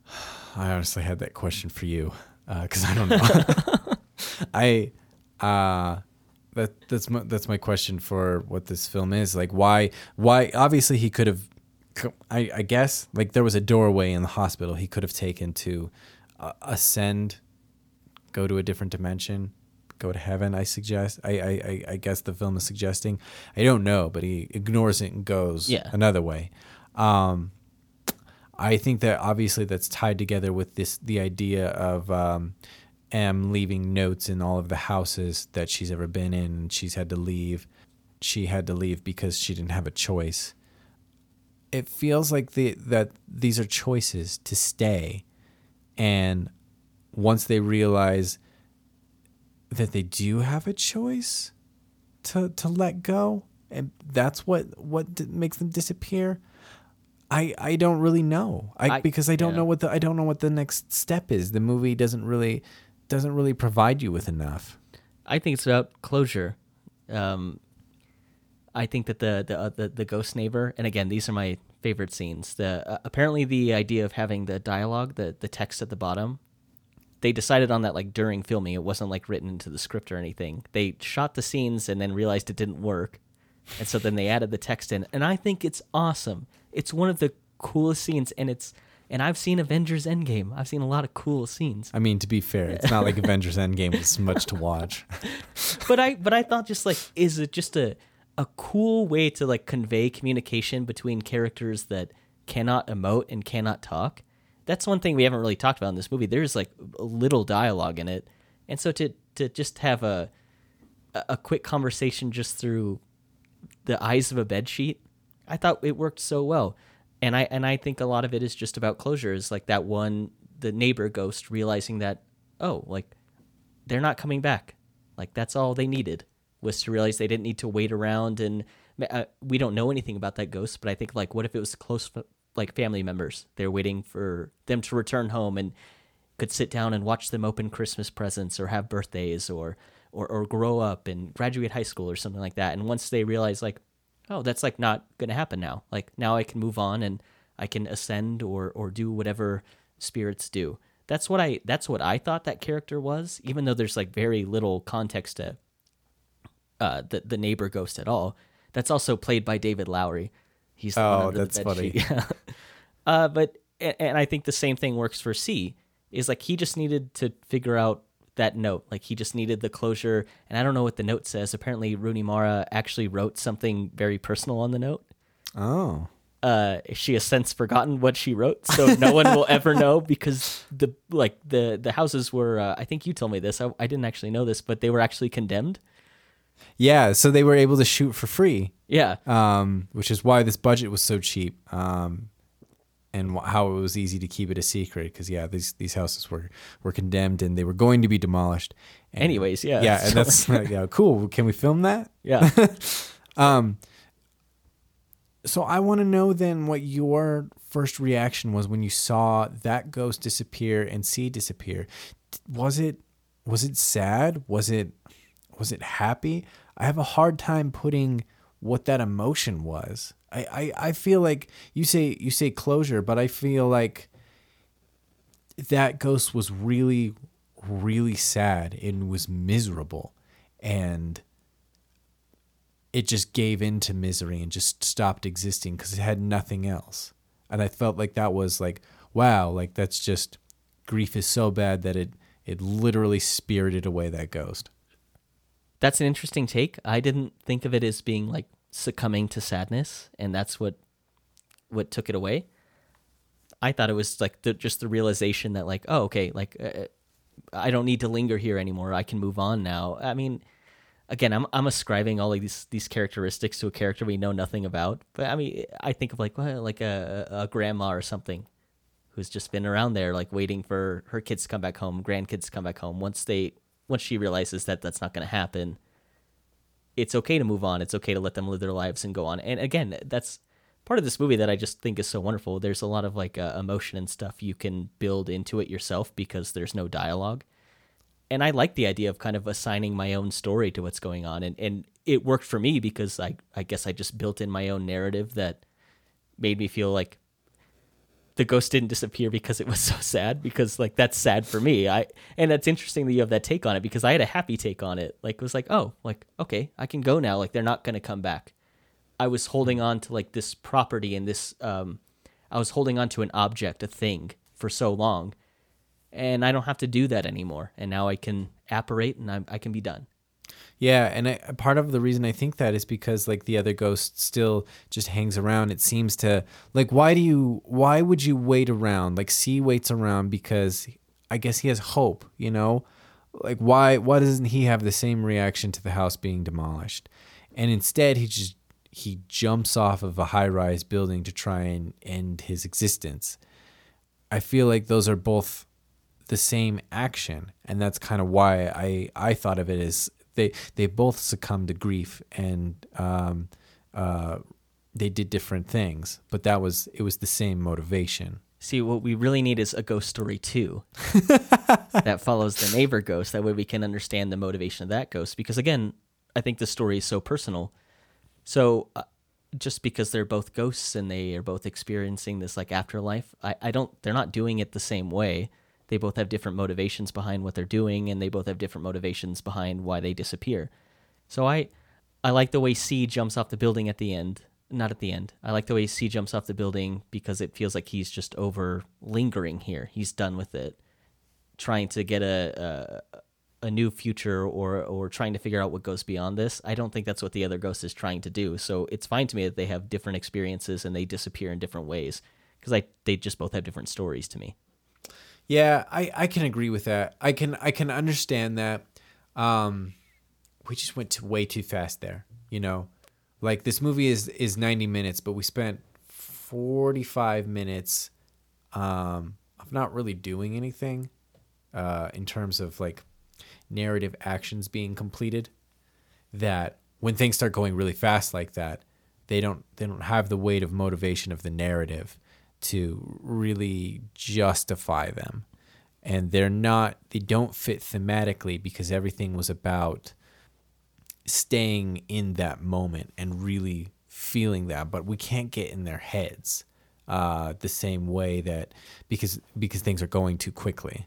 (sighs) I honestly had that question for you because uh, I don't know. (laughs) I uh, that that's my that's my question for what this film is. Like, why why? Obviously, he could have. I, I guess like there was a doorway in the hospital he could have taken to uh, ascend, go to a different dimension, go to heaven. I suggest. I, I I guess the film is suggesting. I don't know, but he ignores it and goes yeah. another way. Um, I think that obviously that's tied together with this the idea of um, M leaving notes in all of the houses that she's ever been in, and she's had to leave. She had to leave because she didn't have a choice. It feels like the that these are choices to stay and once they realize that they do have a choice to to let go, and that's what what makes them disappear. I I don't really know. I, I because I don't yeah. know what the I don't know what the next step is. The movie doesn't really doesn't really provide you with enough. I think it's about closure. Um, I think that the the uh, the, the ghost neighbor, and again, these are my favorite scenes. The uh, apparently the idea of having the dialogue, the the text at the bottom, they decided on that like during filming. It wasn't like written into the script or anything. They shot the scenes and then realized it didn't work, and so then they added the text in. And I think it's awesome. It's one of the coolest scenes, and it's and I've seen Avengers Endgame. I've seen a lot of cool scenes. I mean, to be fair, it's not like Avengers Endgame was much to watch. (laughs) but I but I thought just like is it just a a cool way to like convey communication between characters that cannot emote and cannot talk. That's one thing we haven't really talked about in this movie. There's like little dialogue in it, and so to to just have a a quick conversation just through the eyes of a bed sheet, I thought it worked so well. And I and I think a lot of it is just about closure. Is like that one the neighbor ghost realizing that oh like they're not coming back. Like that's all they needed was to realize they didn't need to wait around and uh, we don't know anything about that ghost but i think like what if it was close like family members. They're waiting for them to return home and could sit down and watch them open Christmas presents or have birthdays or or, or grow up and graduate high school or something like that. And once they realize like, oh, that's like not gonna happen now. Like now I can move on and I can ascend or or do whatever spirits do. That's what I that's what I thought that character was, even though there's like very little context to uh, the the neighbor ghost at all. That's also played by David Lowery. He's Oh, that's funny. (laughs) sheet. uh, but and, and I think the same thing works for C. Is like he just needed to figure out that note. Like he just needed the closure. And I don't know what the note says. Apparently, Rooney Mara actually wrote something very personal on the note. Oh. Uh, she has since forgotten what she wrote, so no one will (laughs) ever know because the like the the houses were. Uh, I think you told me this. I, I didn't actually know this, but they were actually condemned. Yeah, so they were able to shoot for free, Yeah, um, which is why this budget was so cheap, um, and how it was easy to keep it a secret. Because yeah, these these houses were were condemned and they were going to be demolished. And, Anyways, yeah, yeah, and (laughs) that's yeah, cool. Can we film that? yeah. (laughs) Um, so I want to know then what your first reaction was when you saw that ghost disappear and C disappear. Was it was it sad? Was it was it happy? I have a hard time putting what that emotion was. I, I, I feel like you say you say closure, but I feel like that ghost was really really sad and was miserable and it just gave in to misery and just stopped existing because it had nothing else. And I felt like that was like, wow, like that's just grief is so bad that it it literally spirited away that ghost. That's an interesting take. I didn't think of it as being like succumbing to sadness, and that's what what took it away. I thought it was like the, just the realization that like, oh, okay, like uh, I don't need to linger here anymore. I can move on now. I mean, again, I'm I'm ascribing all these these characteristics to a character we know nothing about. But I mean, I think of like well, like a, a grandma or something who's just been around there, like waiting for her kids to come back home, grandkids to come back home. Once they once she realizes that that's not going to happen, it's okay to move on. It's okay to let them live their lives and go on. And again, that's part of this movie that I just think is so wonderful. There's a lot of like uh, emotion and stuff you can build into it yourself because there's no dialogue. And I like the idea of kind of assigning my own story to what's going on. And, and it worked for me because I, I guess I just built in my own narrative that made me feel like the ghost didn't disappear because it was (laughs) so sad because like that's sad for me. I and that's interesting that you have that take on it because i had a happy take on it. Like it was like oh like okay i can go now. Like they're not going to come back. I was holding on to like this property and this um i was holding on to an object a thing for so long. And i don't have to do that anymore. And now i can apparate and i, I can be done Yeah, and I, part of the reason I think that is because like the other ghost still just hangs around. It seems to like why do you why would you wait around? Like C waits around because I guess he has hope, you know? Like why why doesn't he have the same reaction to the house being demolished? And instead he just he jumps off of a high-rise building to try and end his existence. I feel like those are both the same action and that's kind of why I I thought of it as they they both succumbed to grief and um uh they did different things but that was it was the same motivation See, what we really need is a ghost story too (laughs) that follows the neighbor ghost. That way we can understand the motivation of that ghost. Because again, I think the story is so personal. So uh, just because they're both ghosts and they are both experiencing this like afterlife, I, I don't, they're not doing it the same way. They both have different motivations behind what they're doing and they both have different motivations behind why they disappear. So I, I like the way C jumps off the building at the end. Not at the end. I like the way C jumps off the building because it feels like he's just over lingering here. He's done with it, trying to get a a, a new future or or trying to figure out what goes beyond this. I don't think that's what the other ghost is trying to do. So it's fine to me that they have different experiences and they disappear in different ways because I they just both have different stories to me. Yeah i i can agree with that. I can i can understand that um we just went to way too fast there you know? Like this movie is is 90 minutes but we spent 45 minutes um of not really doing anything uh in terms of like narrative actions being completed that when things start going really fast like that they don't they don't have the weight of motivation of the narrative to really justify them. And they're not, they don't fit thematically because everything was about staying in that moment and really feeling that. But we can't get in their heads uh, the same way that because because things are going too quickly.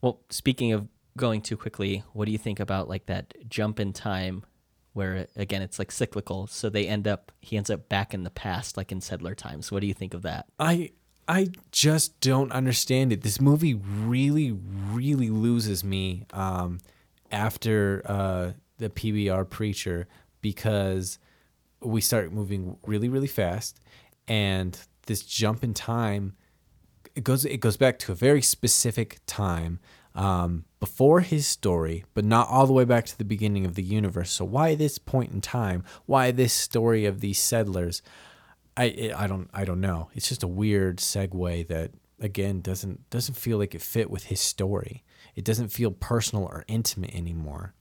Well, speaking of going too quickly, what do you think about like that jump in time where again it's like cyclical. So they end up he ends up back in the past like in settler times. What do you think of that? I I just don't understand it. This movie really, really loses me um, after uh, the PBR preacher because we start moving really, really fast, and this jump in time it goes it goes back to a very specific time. Um, before his story, but not all the way back to the beginning of the universe. So why this point in time? Why this story of these settlers? I I don't I don't know. It's just a weird segue that again doesn't doesn't feel like it fit with his story. It doesn't feel personal or intimate anymore.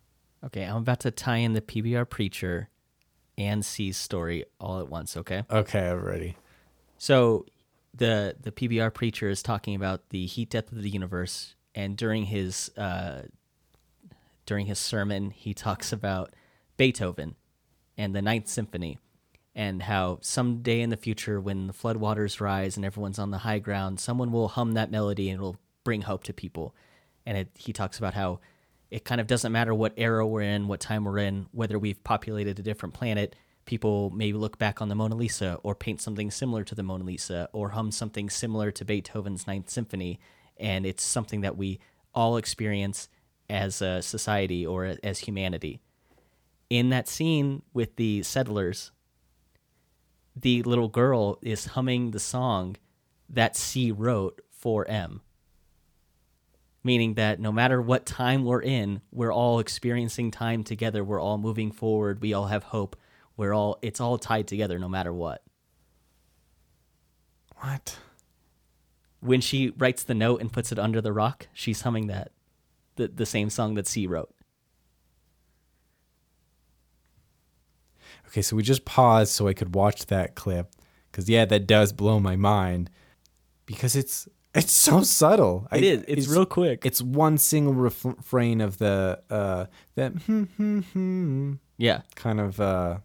okay i'm about to tie in the pbr preacher and c's story all at once okay Okay, I'm ready. So the the PBR preacher is talking about the heat death of the universe, and during his uh, during his sermon, he talks about Beethoven and the Ninth Symphony, and how someday in the future, when the floodwaters rise and everyone's on the high ground, someone will hum that melody and it'll bring hope to people. And it, he talks about how it kind of doesn't matter what era we're in, what time we're in, whether we've populated a different planet. People may look back on the Mona Lisa or paint something similar to the Mona Lisa or hum something similar to Beethoven's Ninth Symphony. And it's something that we all experience as a society or as humanity. In that scene with the settlers, the little girl is humming the song that C wrote for M. Meaning that no matter what time we're in, we're all experiencing time together. We're all moving forward. We all have hope. We're all, it's all tied together no matter what. What? When she writes the note and puts it under the rock, she's humming that, the, the same song that C wrote. Okay, so we just paused so I could watch that clip because yeah, that does blow my mind because it's it's so subtle. It is. It's real quick. It's one single refrain of the uh that hmm, hmm, hmm, Yeah. kind of uh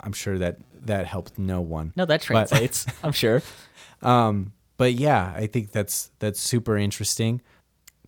I'm sure that that helped no one. No, that translates, I'm sure. (laughs) Um, but yeah, I think that's that's super interesting.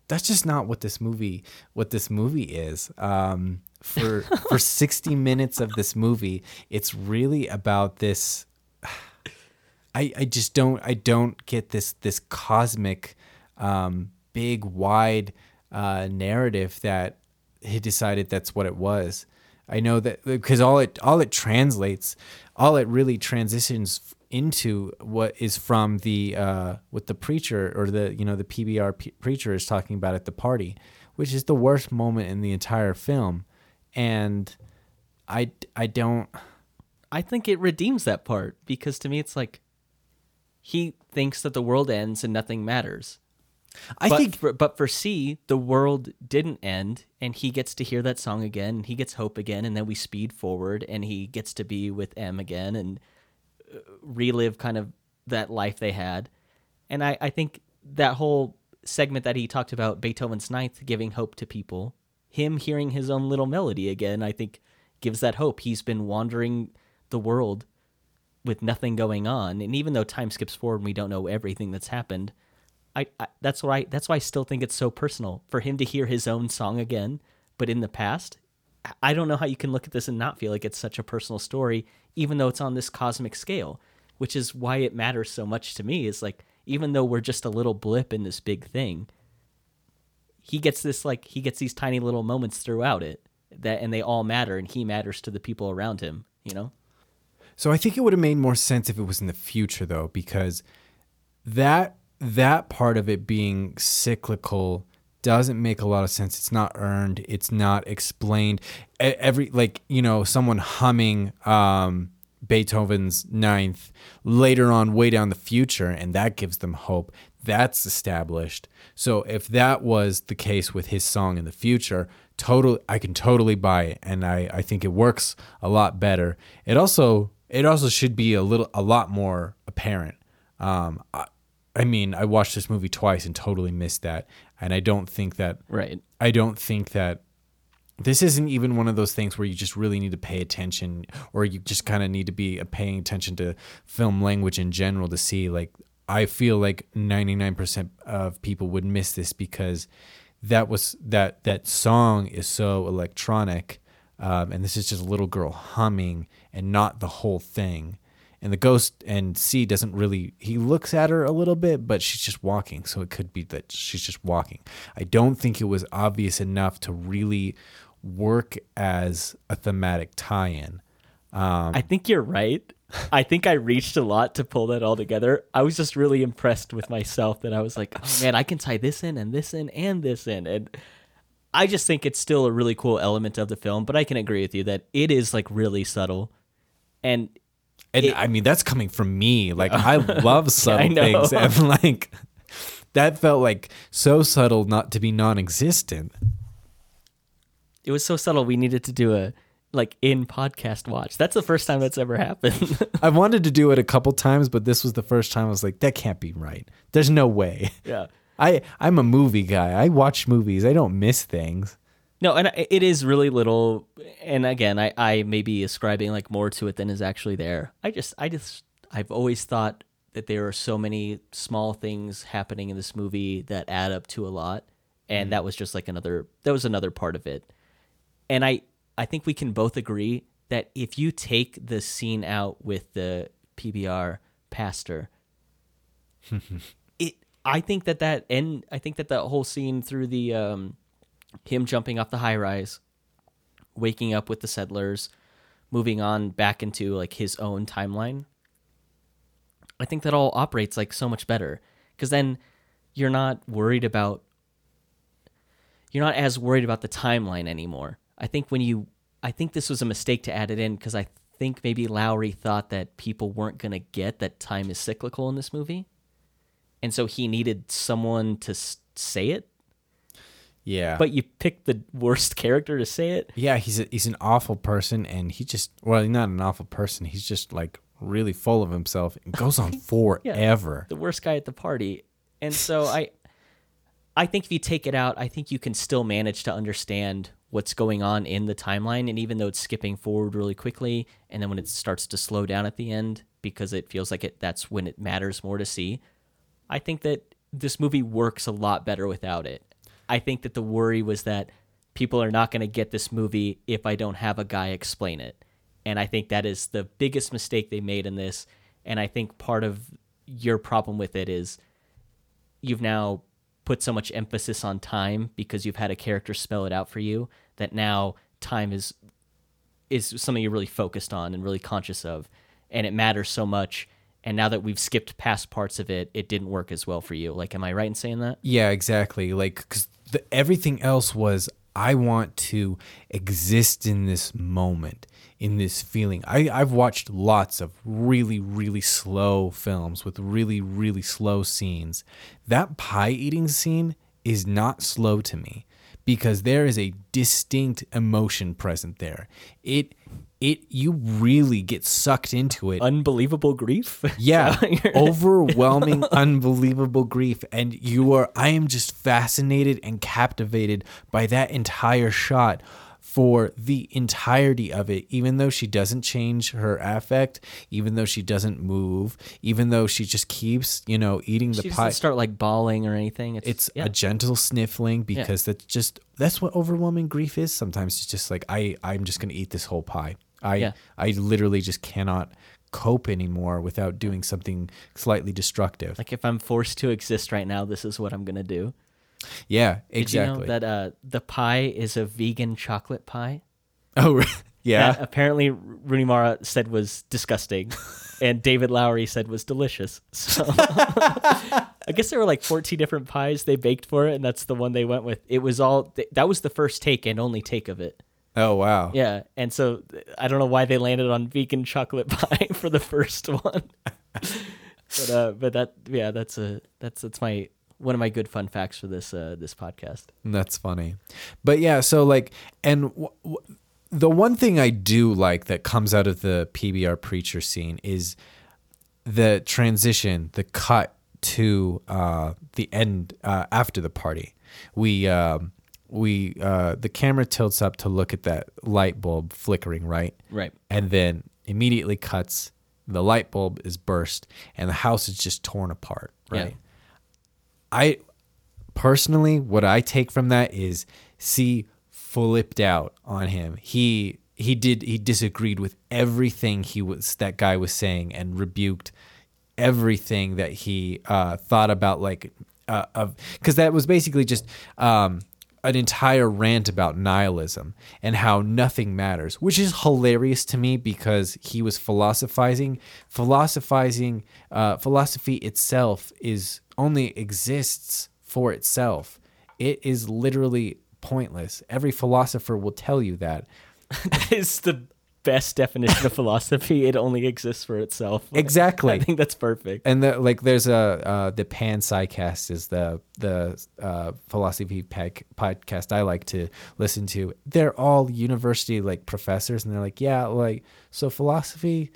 That's just not what this movie what this movie is. Um, for (laughs) for 60 minutes of this movie, it's really about this (sighs) I, I just don't I don't get this this cosmic um, big wide uh, narrative that he decided that's what it was. I know that because all it all it translates, all it really transitions into what is from the uh, what the preacher or the you know the PBR p- preacher is talking about at the party, which is the worst moment in the entire film, and I I don't I think it redeems that part because to me it's like he thinks that the world ends and nothing matters. I but think for, but for C, the world didn't end, and he gets to hear that song again. And he gets hope again, and then we speed forward, and he gets to be with M again and relive kind of that life they had. And I, I think that whole segment that he talked about Beethoven's Ninth giving hope to people, him hearing his own little melody again, I think gives that hope. He's been wandering the world with nothing going on, and even though time skips forward and we don't know everything that's happened, I, I that's why that's why I still think it's so personal for him to hear his own song again, but in the past. I- don't know how you can look at this and not feel like it's such a personal story, even though it's on this cosmic scale, which is why it matters so much to me. Is like even though we're just a little blip in this big thing, he gets this like he gets these tiny little moments throughout it that and they all matter and he matters to the people around him, you know? So I think it would have made more sense if it was in the future though, because that that part of it being cyclical doesn't make a lot of sense. It's not earned. It's not explained. Every like you know someone humming um, Beethoven's Ninth later on, way down the future, and that gives them hope. That's established. So if that was the case with his song in the future, total I can totally buy it, and I I think it works a lot better. It also it also should be a little a lot more apparent Um, I, I mean, I watched this movie twice and totally missed that, and I don't think that Right. I don't think that this isn't even one of those things where you just really need to pay attention or you just kind of need to be uh, paying attention to film language in general to see like I feel like 99% of people would miss this because that was that that song is so electronic um, and this is just a little girl humming and not the whole thing and the ghost and C doesn't really he looks at her a little bit but she's just walking so it could be that she's just walking i don't think it was obvious enough to really work as a thematic tie-in um, I think you're right. I think I reached a lot to pull that all together. I was just really impressed with myself that I was like, oh man, I can tie this in and this in and this in. And I just think it's still a really cool element of the film, but I can agree with you that it is like really subtle. And and It- i mean that's coming from me like i (laughs) love subtle know. things and (laughs) like that felt like so subtle not to be non-existent it was so subtle we needed to do a like in podcast watch. That's the first time that's ever happened. (laughs) i wanted to do it a couple times but this was the first time i was like that can't be right there's no way yeah. I I'm a movie guy. I watch movies. I don't miss things. No, and it is really little. And again, I, I may be ascribing like more to it than is actually there. I just, I just, I've always thought that there are so many small things happening in this movie that add up to a lot, and that was just like another, that was another part of it. And I, I think we can both agree that if you take the scene out with the PBR pastor, (laughs) it, I think that that and I think that that whole scene through the um him jumping off the high rise, waking up with the settlers, moving on back into like his own timeline. I think that all operates like so much better because then you're not worried about you're not as worried about the timeline anymore. I think when you I think this was a mistake to add it in because I think maybe Lowery thought that people weren't going to get that time is cyclical in this movie. And so he needed someone to say it Yeah. but you picked the worst (laughs) character to say it. yeah, he's a, he's an awful person, and he just well, he's not an awful person. He's just like really full of himself and goes on (laughs) forever. The worst guy at the party. And so I (laughs) I think if you take it out, I think you can still manage to understand what's going on in the timeline and even though it's skipping forward really quickly and then when it starts to slow down at the end because it feels like it that's when it matters more to see. I think that this movie works a lot better without it. I think that the worry was that people are not going to get this movie if I don't have a guy explain it. And I think that is the biggest mistake they made in this. And I think part of your problem with it is you've now put so much emphasis on time because you've had a character spell it out for you that now time is is something you're really focused on and really conscious of and it matters so much and now that we've skipped past parts of it it didn't work as well for you like am i right in saying that Yeah, exactly. Like because everything else was I want to exist in this moment, in this feeling. I I've watched lots of really really slow films with really really slow scenes. That pie eating scene is not slow to me because there is a distinct emotion present there. It it you really get sucked into it. Unbelievable grief? (laughs) Yeah. (laughs) Overwhelming (laughs) unbelievable grief. And you are i am just fascinated and captivated by that entire shot for the entirety of it. Even though she doesn't change her affect even though she doesn't move even though she just keeps you know eating the she pie. doesn't start like bawling or anything. It's, it's yeah. a gentle sniffling because that's just that's what overwhelming grief is. Sometimes it's just like i i'm just gonna eat this whole pie i Yeah. i literally just cannot cope anymore without doing something slightly destructive like if i'm forced to exist right now this is what i'm gonna do yeah Did exactly you know that uh, the pie is a vegan chocolate pie oh (laughs) yeah that apparently Rooney Mara said was disgusting, (laughs) and David Lowery said was delicious. (laughs) So I guess there were like 14 different pies they baked for it, and that's the one they went with. It was all that was the first take and only take of it. Oh wow Yeah, and so I don't know why they landed on vegan chocolate (laughs) pie for the first one. (laughs) but uh, but that yeah, that's a that's that's my one of my good fun facts for this uh this podcast. That's funny. But yeah, so like, and w- w- the one thing I do like that comes out of the PBR preacher scene is the transition, the cut to uh, the end uh, after the party. We um, we uh, the camera tilts up to look at that light bulb flickering, right? Right. And then immediately cuts. The light bulb is burst, and the house is just torn apart, right? Yeah. I personally, what I take from that is C flipped out on him. He he did he disagreed with everything he was that guy was saying and rebuked everything that he uh, thought about like uh, of because that was basically just um, an entire rant about nihilism and how nothing matters, which is hilarious to me because he was philosophizing. Philosophizing, uh, philosophy itself is only exists for itself. It is literally pointless. Every philosopher will tell you that. (laughs) It's the best definition of (laughs) philosophy. It only exists for itself. Exactly. I think that's perfect. and the, like there's a uh, the Panpsycast is the the uh, philosophy pac- podcast I like to listen to. They're all university like professors, and they're like, yeah, like so philosophy,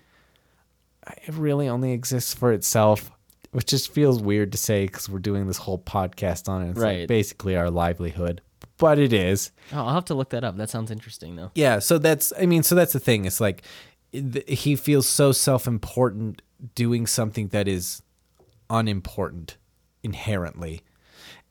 it really only exists for itself, which just feels weird to say because we're doing this whole podcast on it. It's Right. like basically our livelihood, but it is. Oh, I'll have to look that up. That sounds interesting, though. Yeah, so that's I mean, so that's the thing. It's like th- he feels so self-important doing something that is unimportant inherently.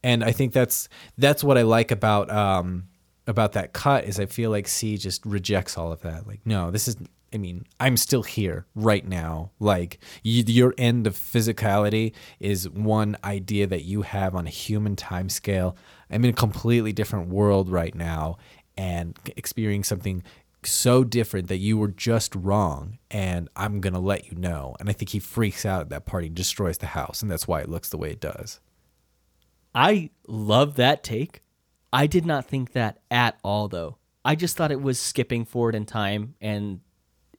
And I think that's that's what I like about um about that cut is I feel like C just rejects all of that. Like, no, this is I mean, I'm still here right now. Like, you, your end of physicality is one idea that you have on a human time scale. I'm in a completely different world right now and experiencing something so different that you were just wrong and I'm going to let you know. And I think he freaks out at that party destroys the house and that's why it looks the way it does. I love that take. I did not think that at all, though. I just thought it was skipping forward in time and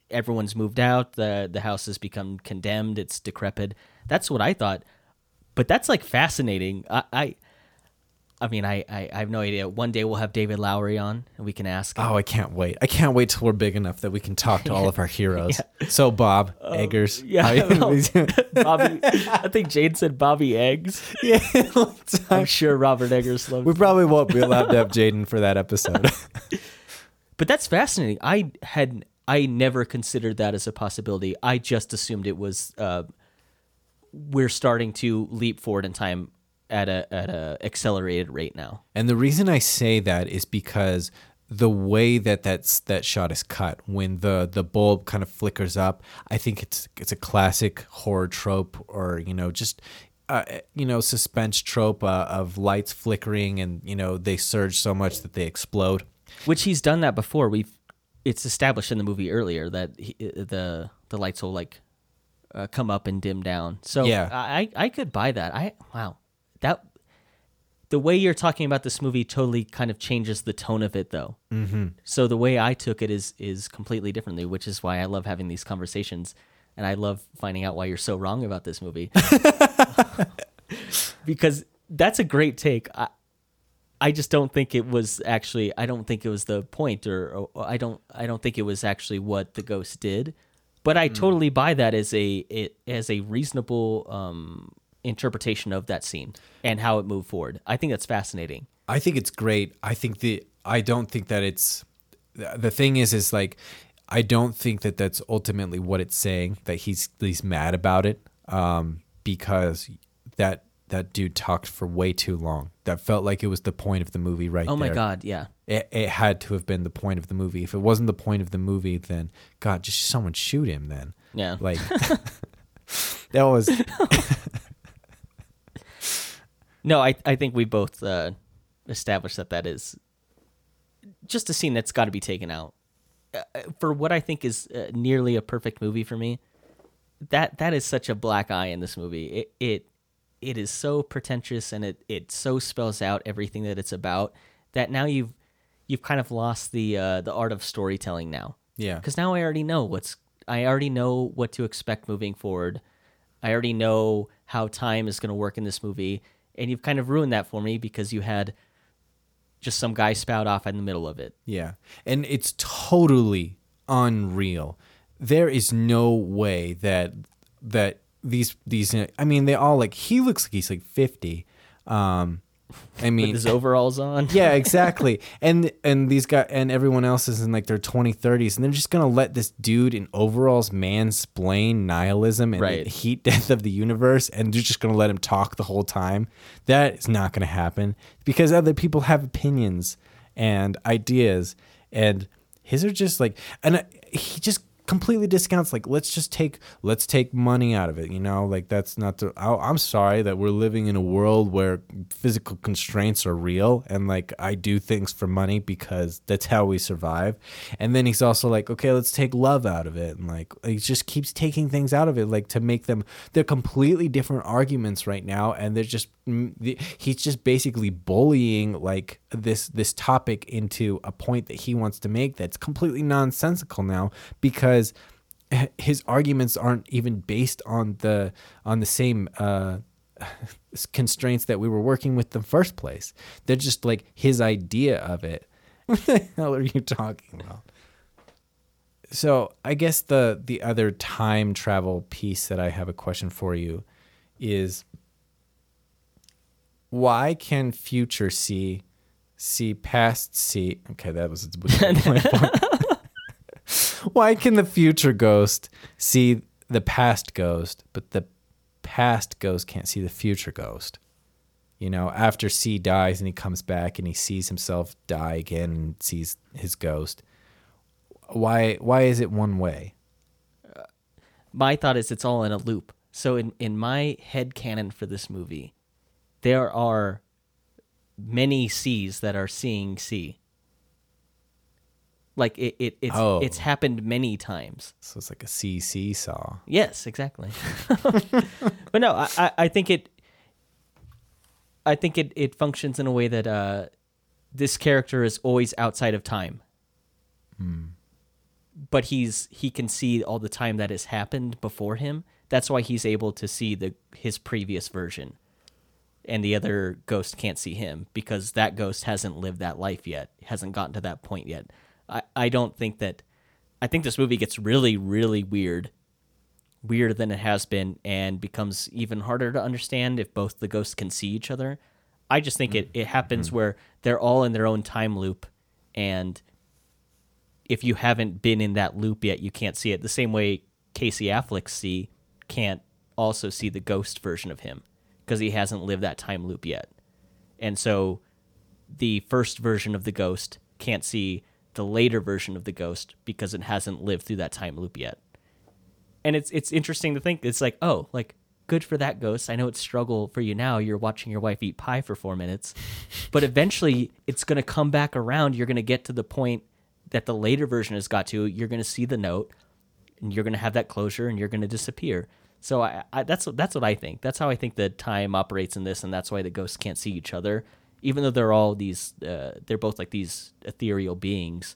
everyone's moved out. The the house has become condemned. It's decrepit. That's what I thought. But that's like fascinating. I I, I mean, I, I I have no idea. One day we'll have David Lowery on and we can ask. him. Oh, I can't wait. I can't wait till we're big enough that we can talk to all of our heroes. (laughs) So Bob Eggers. (laughs) yeah, well, (laughs) Bobby. I think Jade said Bobby Eggs. yeah. I'm sure Robert Eggers loves. we probably won't be allowed to have Jaden for that episode. But that's fascinating. I had I never considered that as a possibility. I just assumed it was uh, we're starting to leap forward in time at a at a accelerated rate now. And the reason I say that is because the way that that's that shot is cut when the the bulb kind of flickers up, I think it's it's a classic horror trope or you know just uh, you know suspense trope uh, of lights flickering and you know they surge so much that they explode. Which he's done that before. We've it's established in the movie earlier that he, the the lights will like uh, come up and dim down. So Yeah. I I could buy that. I wow that the way you're talking about this movie totally kind of changes the tone of it though. Mm-hmm. So the way I took it is is completely differently, which is why I love having these conversations, and I love finding out why you're so wrong about this movie. (laughs) because that's a great take. I, I just don't think it was actually. I don't think it was the point, or, or I don't. I don't think it was actually what the ghost did. But I totally buy that as a it as a reasonable um, interpretation of that scene and how it moved forward. I think that's fascinating. I think it's great. I think the I don't think that it's the thing is is like I don't think that that's ultimately what it's saying that he's he's mad about it um, because that that dude talked for way too long. That felt like it was the point of the movie right Oh my there. god, yeah. It, it had to have been the point of the movie. If it wasn't the point of the movie, then God, just someone shoot him. Then Yeah. like (laughs) (laughs) that was (laughs) No, I I think we both uh, established that that is just a scene that's got to be taken out Uh, for what I think is uh, nearly a perfect movie for me. That that is such a black eye in this movie. It it it is so pretentious and it it so spells out everything that it's about that now you've you've kind of lost the uh, the art of storytelling now. yeah. because now I already know what's I already know what to expect moving forward. I already know how time is going to work in this movie, and you've kind of ruined that for me because you had just some guy spout off in the middle of it. Yeah. And it's totally unreal. There is no way that that these these. I mean, they all like he looks like he's like fifty. Um, I With mean, his overalls on. yeah, (laughs) exactly. And and these guys and everyone else is in like their 20, 30s, and they're just gonna let this dude in overalls mansplain nihilism and Right. the heat (laughs) death of the universe, and they're just gonna let him talk the whole time. That is not gonna happen because other people have opinions and ideas, and his are just like, and uh, he just completely discounts like let's just take let's take money out of it you know? Like that's not the I, i'm sorry that we're living in a world where physical constraints are real and like i do things for money because that's how we survive. And then he's also like okay let's take love out of it. And like he just keeps taking things out of it like to make them they're completely different arguments right now and they're just he's just basically bullying like this this topic into a point that he wants to make that's completely nonsensical now because his arguments aren't even based on the on the same uh constraints that we were working with in the first place. They're just like his idea of it. (laughs) What the hell are you talking about? So i guess the the other time travel piece that i have a question for you is why can future C see past C okay that was my (laughs) point. why can the future ghost see the past ghost but the past ghost can't see the future ghost you know after c dies and he comes back and he sees himself die again and sees his ghost why why is it one way uh, my thought is it's all in a loop. So in in my head canon for this movie, there are many C's that are seeing C. Like it, it it's Oh. it's happened many times. so it's like a c seesaw Yes, exactly. (laughs) (laughs) but no, I, I, I think it I think it, it functions in a way that uh, this character is always outside of time. But he's he can see all the time that has happened before him. That's why he's able to see the his previous version. And the other ghost can't see him because that ghost hasn't lived that life yet, hasn't gotten to that point yet. I, I don't think that I think this movie gets really, really weird weirder than it has been and becomes even harder to understand if both the ghosts can see each other. I just think it, mm. it happens mm-hmm. where they're all in their own time loop and if you haven't been in that loop yet, you can't see it. The same way Casey Affleck see can't also see the ghost version of him because he hasn't lived that time loop yet. And so the first version of the ghost can't see the later version of the ghost because it hasn't lived through that time loop yet. And it's it's interesting to think it's like oh like good for that ghost. I know it's struggle for you now. You're watching your wife eat pie for four minutes. (laughs) But eventually it's going to come back around. You're going to get to the point that the later version has got to. You're going to see the note and you're going to have that closure and you're going to disappear so I, I that's that's what i think that's how i think the time operates in this and that's why the ghosts can't see each other even though they're all these uh, they're both like these ethereal beings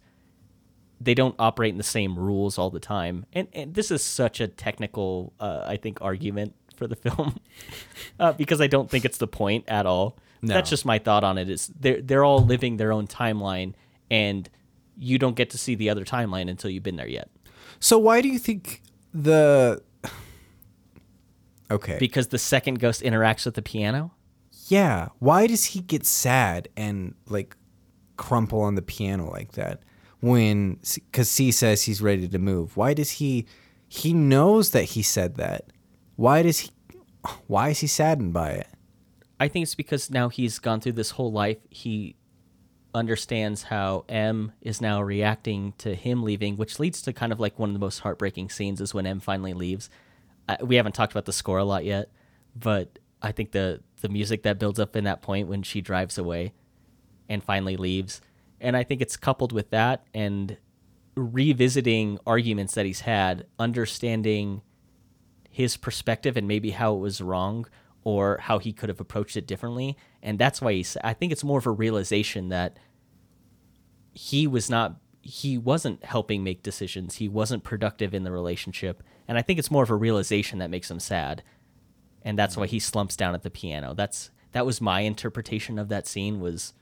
they don't operate in the same rules all the time. And and this is such a technical, uh, I think, argument for the (laughs) film uh, because I don't think it's the point at all. No. That's just my thought on it. Is they're they're all living their own timeline, and you don't get to see the other timeline until you've been there yet. so why do you think the okay Because the second ghost interacts with the piano. Yeah. Why does he get sad and like crumple on the piano like that when because C says he's ready to move? Why does he? He knows that he said that. Why does he? Why is he saddened by it? I think it's because now he's gone through this whole life. He understands how M is now reacting to him leaving, which leads to kind of like one of the most heartbreaking scenes is when M finally leaves. Uh, we haven't talked about the score a lot yet, but I think the the music that builds up in that point when she drives away and finally leaves, and I think it's coupled with that and revisiting arguments that he's had, understanding his perspective and maybe how it was wrong or how he could have approached it differently. And that's why he's, I think it's more of a realization that he was not, he wasn't helping make decisions. He wasn't productive in the relationship. And I think it's more of a realization that makes him sad. And that's why he slumps down at the piano. That's, that was my interpretation of that scene was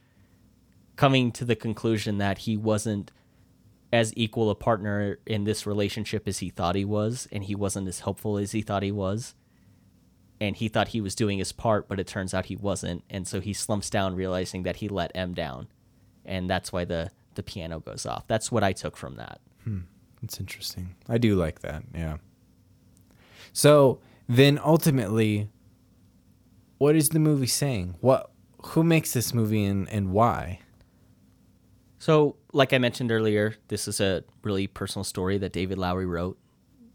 coming to the conclusion that he wasn't as equal a partner in this relationship as he thought he was, and he wasn't as helpful as he thought he was. and he thought he was doing his part, but it turns out he wasn't, and so he slumps down, realizing that he let M down, and that's why the the piano goes off. That's what I took from that. Hmm. It's interesting. I do like that. Yeah. So then ultimately, what is the movie saying? What who makes this movie and, and why? So, like I mentioned earlier, this is a really personal story that David Lowery wrote.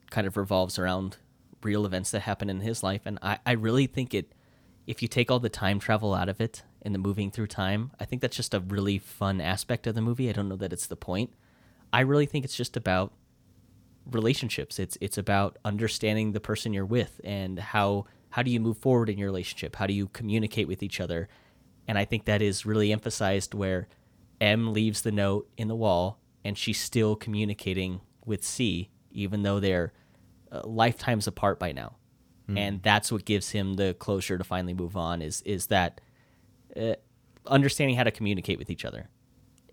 Kind of revolves around real events that happen in his life, and I, I really think it. If you take all the time travel out of it and the moving through time, I think that's just a really fun aspect of the movie. I don't know that it's the point. I really think it's just about relationships. It's it's about understanding the person you're with and how how do you move forward in your relationship? How do you communicate with each other? And I think that is really emphasized where M leaves the note in the wall and she's still communicating with C even though they're uh, lifetimes apart by now. And that's what gives him the closure to finally move on is is that uh, understanding how to communicate with each other.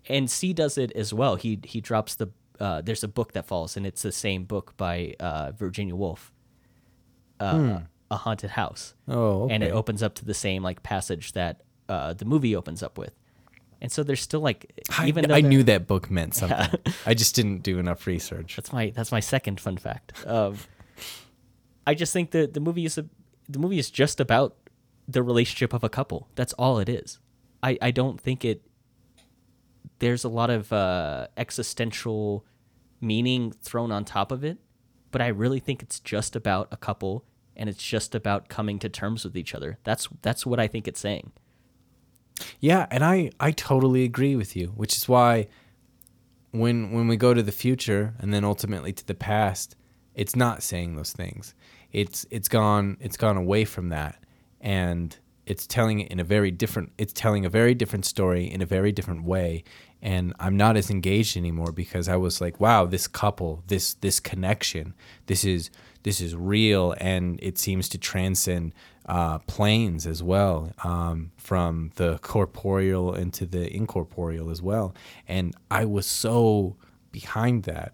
And C does it as well. He he drops the uh, there's a book that falls, and it's the same book by uh, Virginia Woolf, uh, A Haunted House, Oh, okay. and it opens up to the same like passage that uh, the movie opens up with. And so there's still like I, even though I knew that book meant something. (laughs) I just didn't do enough research. that's my that's my second fun fact. Of I just think that the movie is a, the movie is just about the relationship of a couple. That's all it is. I I don't think it. There's a lot of uh, existential meaning thrown on top of it, but I really think it's just about a couple and it's just about coming to terms with each other. That's that's what I think it's saying. Yeah, and I I totally agree with you, which is why when when we go to the future and then ultimately to the past, it's not saying those things. It's it's gone it's gone away from that and it's telling it in a very different it's telling a very different story in a very different way and I'm not as engaged anymore because I was like, wow, this couple, this this connection, this is this is real and it seems to transcend uh, planes as well, um, from the corporeal into the incorporeal as well. And I was so behind that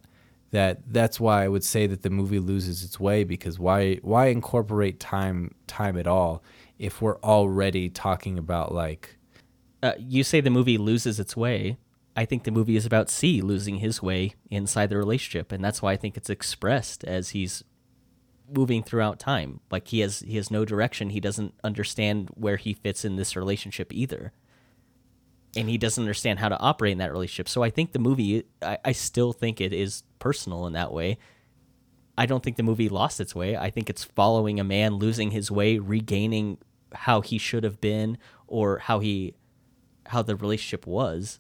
that that's why I would say that the movie loses its way because why why incorporate time time at all if we're already talking about like uh, you say the movie loses its way. I think the movie is about C losing his way inside the relationship, and that's why I think it's expressed as he's moving throughout time. Like he has he has no direction. He doesn't understand where he fits in this relationship either, and he doesn't understand how to operate in that relationship. So I think the movie, I, I still think it is personal in that way. I don't think the movie lost its way. I think it's following a man losing his way, regaining how he should have been or how he how the relationship was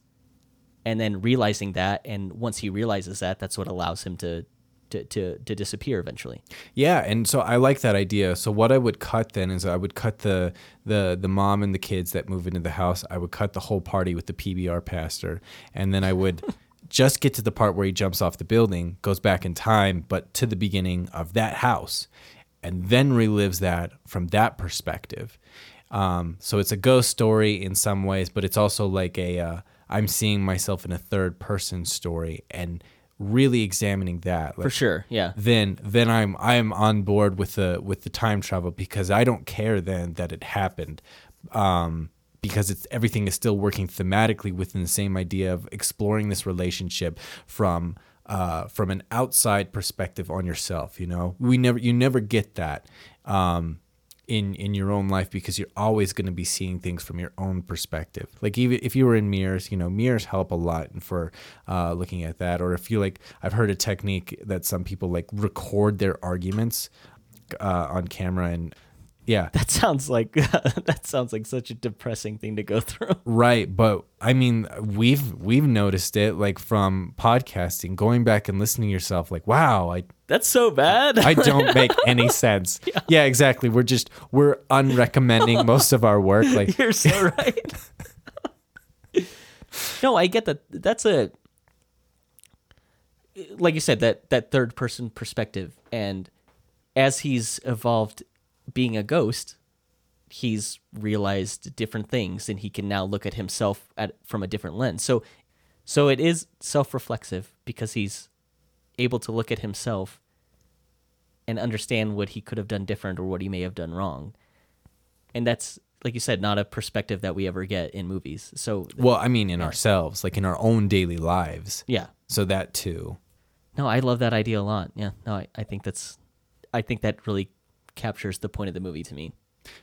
and then realizing that and once he realizes that that's what allows him to to to, to disappear eventually. Yeah, and so I like that idea. So what I would cut then is I would cut the the the mom and the kids that move into the house. I would cut the whole party with the PBR pastor, and then I would (laughs) just get to the part where he jumps off the building, goes back in time, but to the beginning of that house, and then relives that from that perspective. Um, so it's a ghost story in some ways, but it's also like a uh, I'm seeing myself in a third person story and really examining that. For sure. Yeah. then then I'm I'm on board with the with the time travel because I don't care then that it happened, um, because it's everything is still working thematically within the same idea of exploring this relationship from uh, from an outside perspective on yourself. You know, we never you never get that. Um, in in your own life because you're always going to be seeing things from your own perspective. Like even if you were in mirrors, you know, mirrors help a lot for uh, looking at that. Or if you like, I've heard a technique that some people like record their arguments uh, on camera and yeah, (laughs) That sounds like (laughs) that sounds like such a depressing thing to go (laughs) through. right. But I mean, we've we've noticed it like from podcasting, going back and listening to yourself. Like, wow, I That's so bad. I don't make any sense. Yeah. exactly. We're just we're unrecommending most of our work. Like You're so right. no, I get that. That's a like you said that that third person perspective, and as he's evolved being a ghost, he's realized different things, and he can now look at himself at from a different lens. So, so it is self reflexive because he's able to look at himself and understand what he could have done different or what he may have done wrong. And that's like you said, not a perspective that we ever get in movies. So Well, I mean, in ourselves, like in our own daily lives. yeah, So that too. no, I love that idea a lot. Yeah, no, I, I think that's, I think that really captures the point of the movie to me.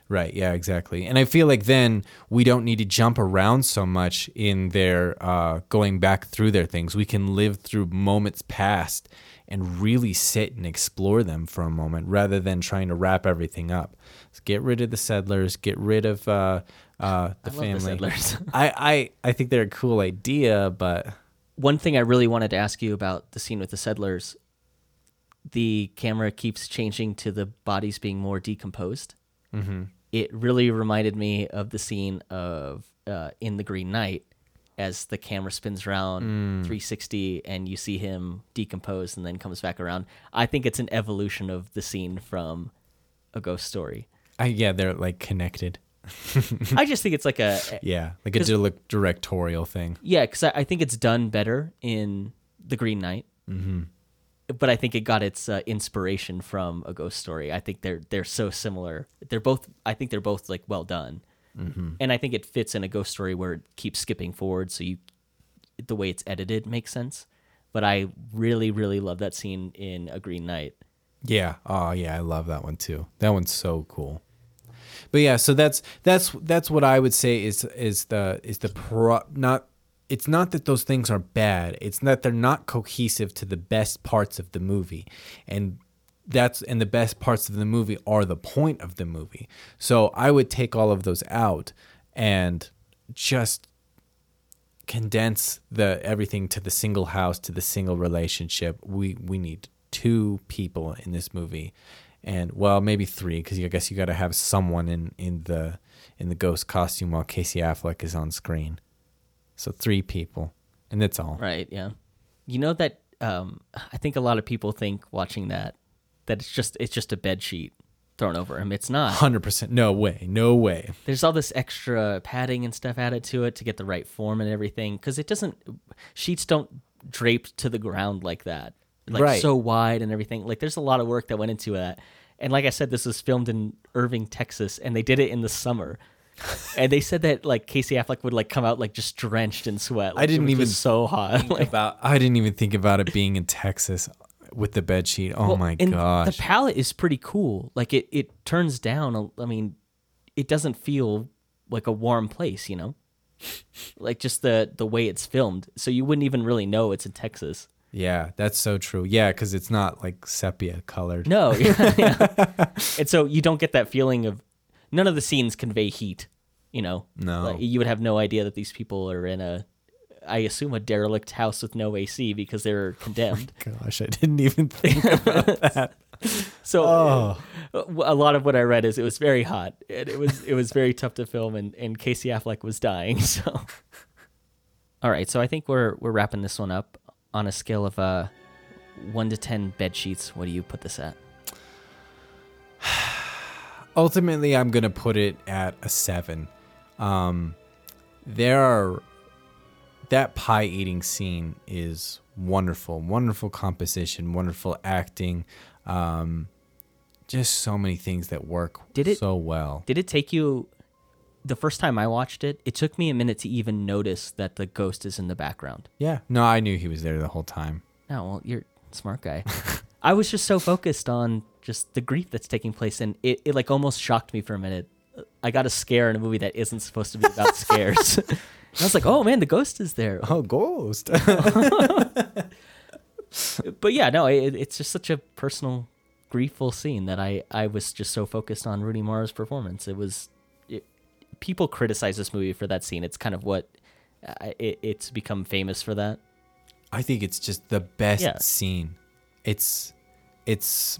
Right. Yeah, exactly. And I feel like then we don't need to jump around so much in their uh, going back through their things. We can live through moments past and really sit and explore them for a moment rather than trying to wrap everything up. So get rid of the settlers, get rid of uh, uh, the I love the family. settlers. (laughs) I, I, I think they're a cool idea, but One thing I really wanted to ask you about the scene with the settlers, the camera keeps changing to the bodies being more decomposed. mm-hmm. It really reminded me of the scene of uh, in The Green Knight as the camera spins around 360 and you see him decompose and then comes back around. I think it's an evolution of the scene from A Ghost Story. I, yeah, they're like connected. (laughs) I just think it's like a (laughs) Yeah, like a dile- directorial thing. Yeah, because I, I think it's done better in The Green Knight. Mm-hmm. But I think it got its uh, inspiration from A Ghost Story. I think they're they're so similar. They're both. I think they're both like well done. Mm-hmm. And I think it fits in A Ghost Story where it keeps skipping forward, so you the way it's edited makes sense. But I really, really love that scene in A Green Knight. Yeah. Oh, yeah. I love that one too. That one's so cool. But yeah, so that's that's that's what I would say is is the is the pro not it's not that those things are bad. It's that they're not cohesive to the best parts of the movie. And that's and the best parts of the movie are the point of the movie. So I would take all of those out and just condense the everything to the single house to the single relationship we we need two people in this movie and well maybe three because i guess you got to have someone in in the in the ghost costume while casey affleck is on screen so three people and that's all Right, yeah. You know that um, I think a lot of people think watching that that it's just it's just a bed sheet thrown over him. It's not. 100% no way no way There's all this extra padding and stuff added to it to get the right form and everything because it doesn't sheets don't drape to the ground like that. Like Right. so wide and everything. Like there's a lot of work that went into that. And like I said, this was filmed in Irving, Texas, and they did it in the summer. And they said that like Casey Affleck would like come out like just drenched in sweat. Like, didn't even so hot. Like, about i didn't even think about it being in texas with the bed sheet oh Well, my and gosh The palette is pretty cool. Like it, it turns down. I mean, it doesn't feel like a warm place, you know. like just the the way it's filmed, so you wouldn't even really know it's in Texas. yeah that's so true yeah because it's not like sepia colored No, (laughs) yeah, yeah. (laughs) and so you don't get that feeling of none of the scenes convey heat. You know, No. Like, you would have no idea that these people are in a, I assume a derelict house with no AC because they're (laughs) condemned. gosh i didn't even think about (laughs) that So Oh. uh, a lot of what I read is it was very hot. And it was it was very tough to film, and, and Casey Affleck was dying. (laughs) So, all right. So I think we're we're wrapping this one up on a scale of uh one to ten bed sheets. What do you put this at? Ultimately i'm gonna put it at a seven um there are that pie eating scene is wonderful wonderful composition wonderful acting um just so many things that work Did it- so well Did it take you? The first time I watched it, it took me a minute to even notice that the ghost is in the background. yeah no i knew he was there the whole time No, well, you're a smart guy. (laughs) I was just so focused on just the grief that's taking place, and it, it like almost shocked me for a minute. I got a scare in a movie that isn't supposed to be about (laughs) scares. and I was like, oh man, the ghost is there. oh ghost (laughs) But yeah, no, it, it's just such a personal, griefful scene that I, I was just so focused on Rooney Mara's performance. It was, it, people criticize this movie for that scene. It's kind of what, uh, it, it's become famous for that. I think it's just the best Yeah. scene. It's it's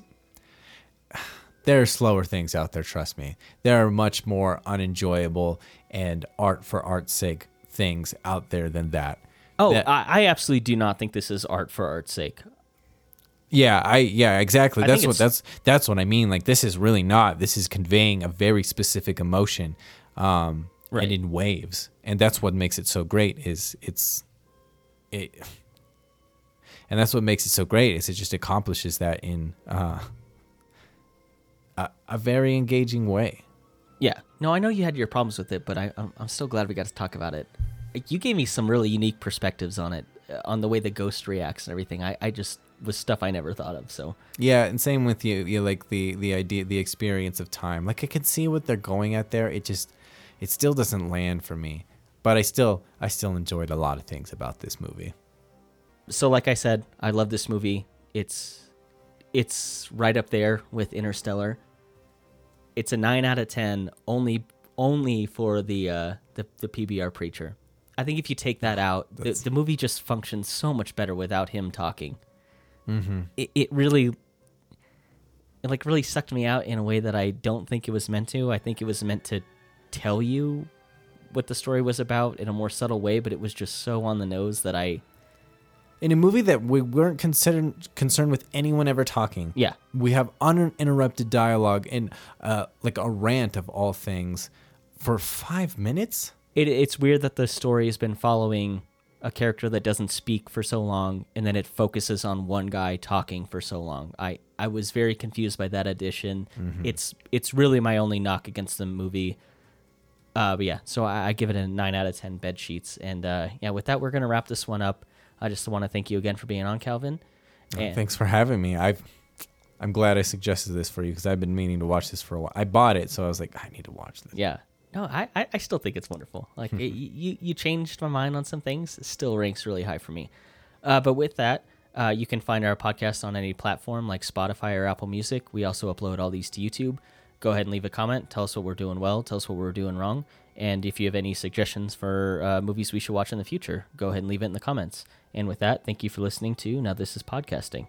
there are slower things out there, trust me. There are much more unenjoyable and art for art's sake things out there than that. Oh, That- I, I absolutely do not think this is art for art's sake. yeah, I yeah, exactly. I That's what that's that's what I mean. Like this is really not. This is conveying a very specific emotion um Right. and in waves. And that's what makes it so great is it's it and that's what makes it so great is it just accomplishes that in uh a, very engaging way. Yeah. No, I know you had your problems with it, but I, I'm, I'm still glad we got to talk about it. You gave me some really unique perspectives on it, uh, on the way the ghost reacts and everything. I, I just was stuff I never thought of. So Yeah, and same with you. You like the the idea, the experience of time. Like I can see what they're going at there. It just, it still doesn't land for me. But I still, I still enjoyed a lot of things about this movie. so like I said, I love this movie. It's it's right up there with Interstellar. It's a nine out of ten, only only for the uh, the the PBR preacher. I think if you take that out, the, the movie just functions so much better without him talking. Mm-hmm. It, it really, it like really sucked me out in a way that I don't think it was meant to. I think it was meant to tell you what the story was about in a more subtle way, but it was just so on the nose that I In a movie that we weren't considered concerned with anyone ever talking. yeah. We have uninterrupted dialogue and uh, like a rant of all things for five minutes. it, it's weird that the story has been following a character that doesn't speak for so long and then it focuses on one guy talking for so long. I i was very confused by that addition. It's it's really my only knock against the movie. Uh but yeah so i, I give it a 9 out of 10 bed sheets and uh yeah with that we're gonna wrap this one up i just want to thank you again for being on calvin And- Thanks for having me. I've I'm glad I suggested this for you because I've been meaning to watch this for a while. I bought it, so I was like, I need to watch this. Yeah. No, I, I, I still think it's wonderful. (laughs) Like it, you, you changed my mind on some things. It still ranks really high for me. Uh, but with that, uh, you can find our podcast on any platform like Spotify or Apple Music. We also upload all these to YouTube. Go ahead and leave a comment. Tell us what we're doing well. Tell us what we're doing wrong. And if you have any suggestions for uh, movies we should watch in the future, go ahead and leave it in the comments. And with that, thank you for listening to Now This is Podcasting.